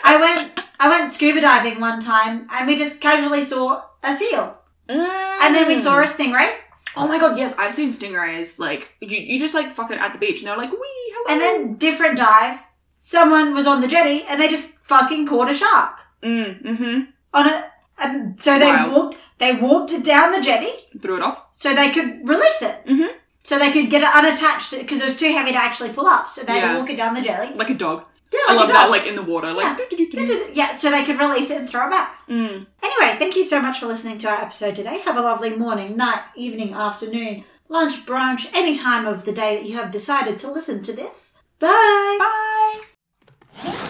I went I went scuba diving one time and we just casually saw a seal. And then we saw a stingray. Oh my god, yes, I've seen stingrays. Like, you, you just like fucking at the beach and they're like, wee, hello. And then different dive. Someone was on the jetty and they just fucking caught a shark. Mm, mm-hmm. On it. And so they Wild. walked they walked it down the jetty Threw it off. so they could release it. Mhm. So they could get it unattached because it was too heavy to actually pull up. So they had Yeah. to walk it down the jelly. Like a dog. Yeah, I like love a that, dog. like in the water. Like, Yeah. Yeah, so they could release it and throw it back. Mm. Anyway, thank you so much for listening to our episode today. Have a lovely morning, night, evening, afternoon, lunch, brunch, any time of the day that you have decided to listen to this. Bye. Bye.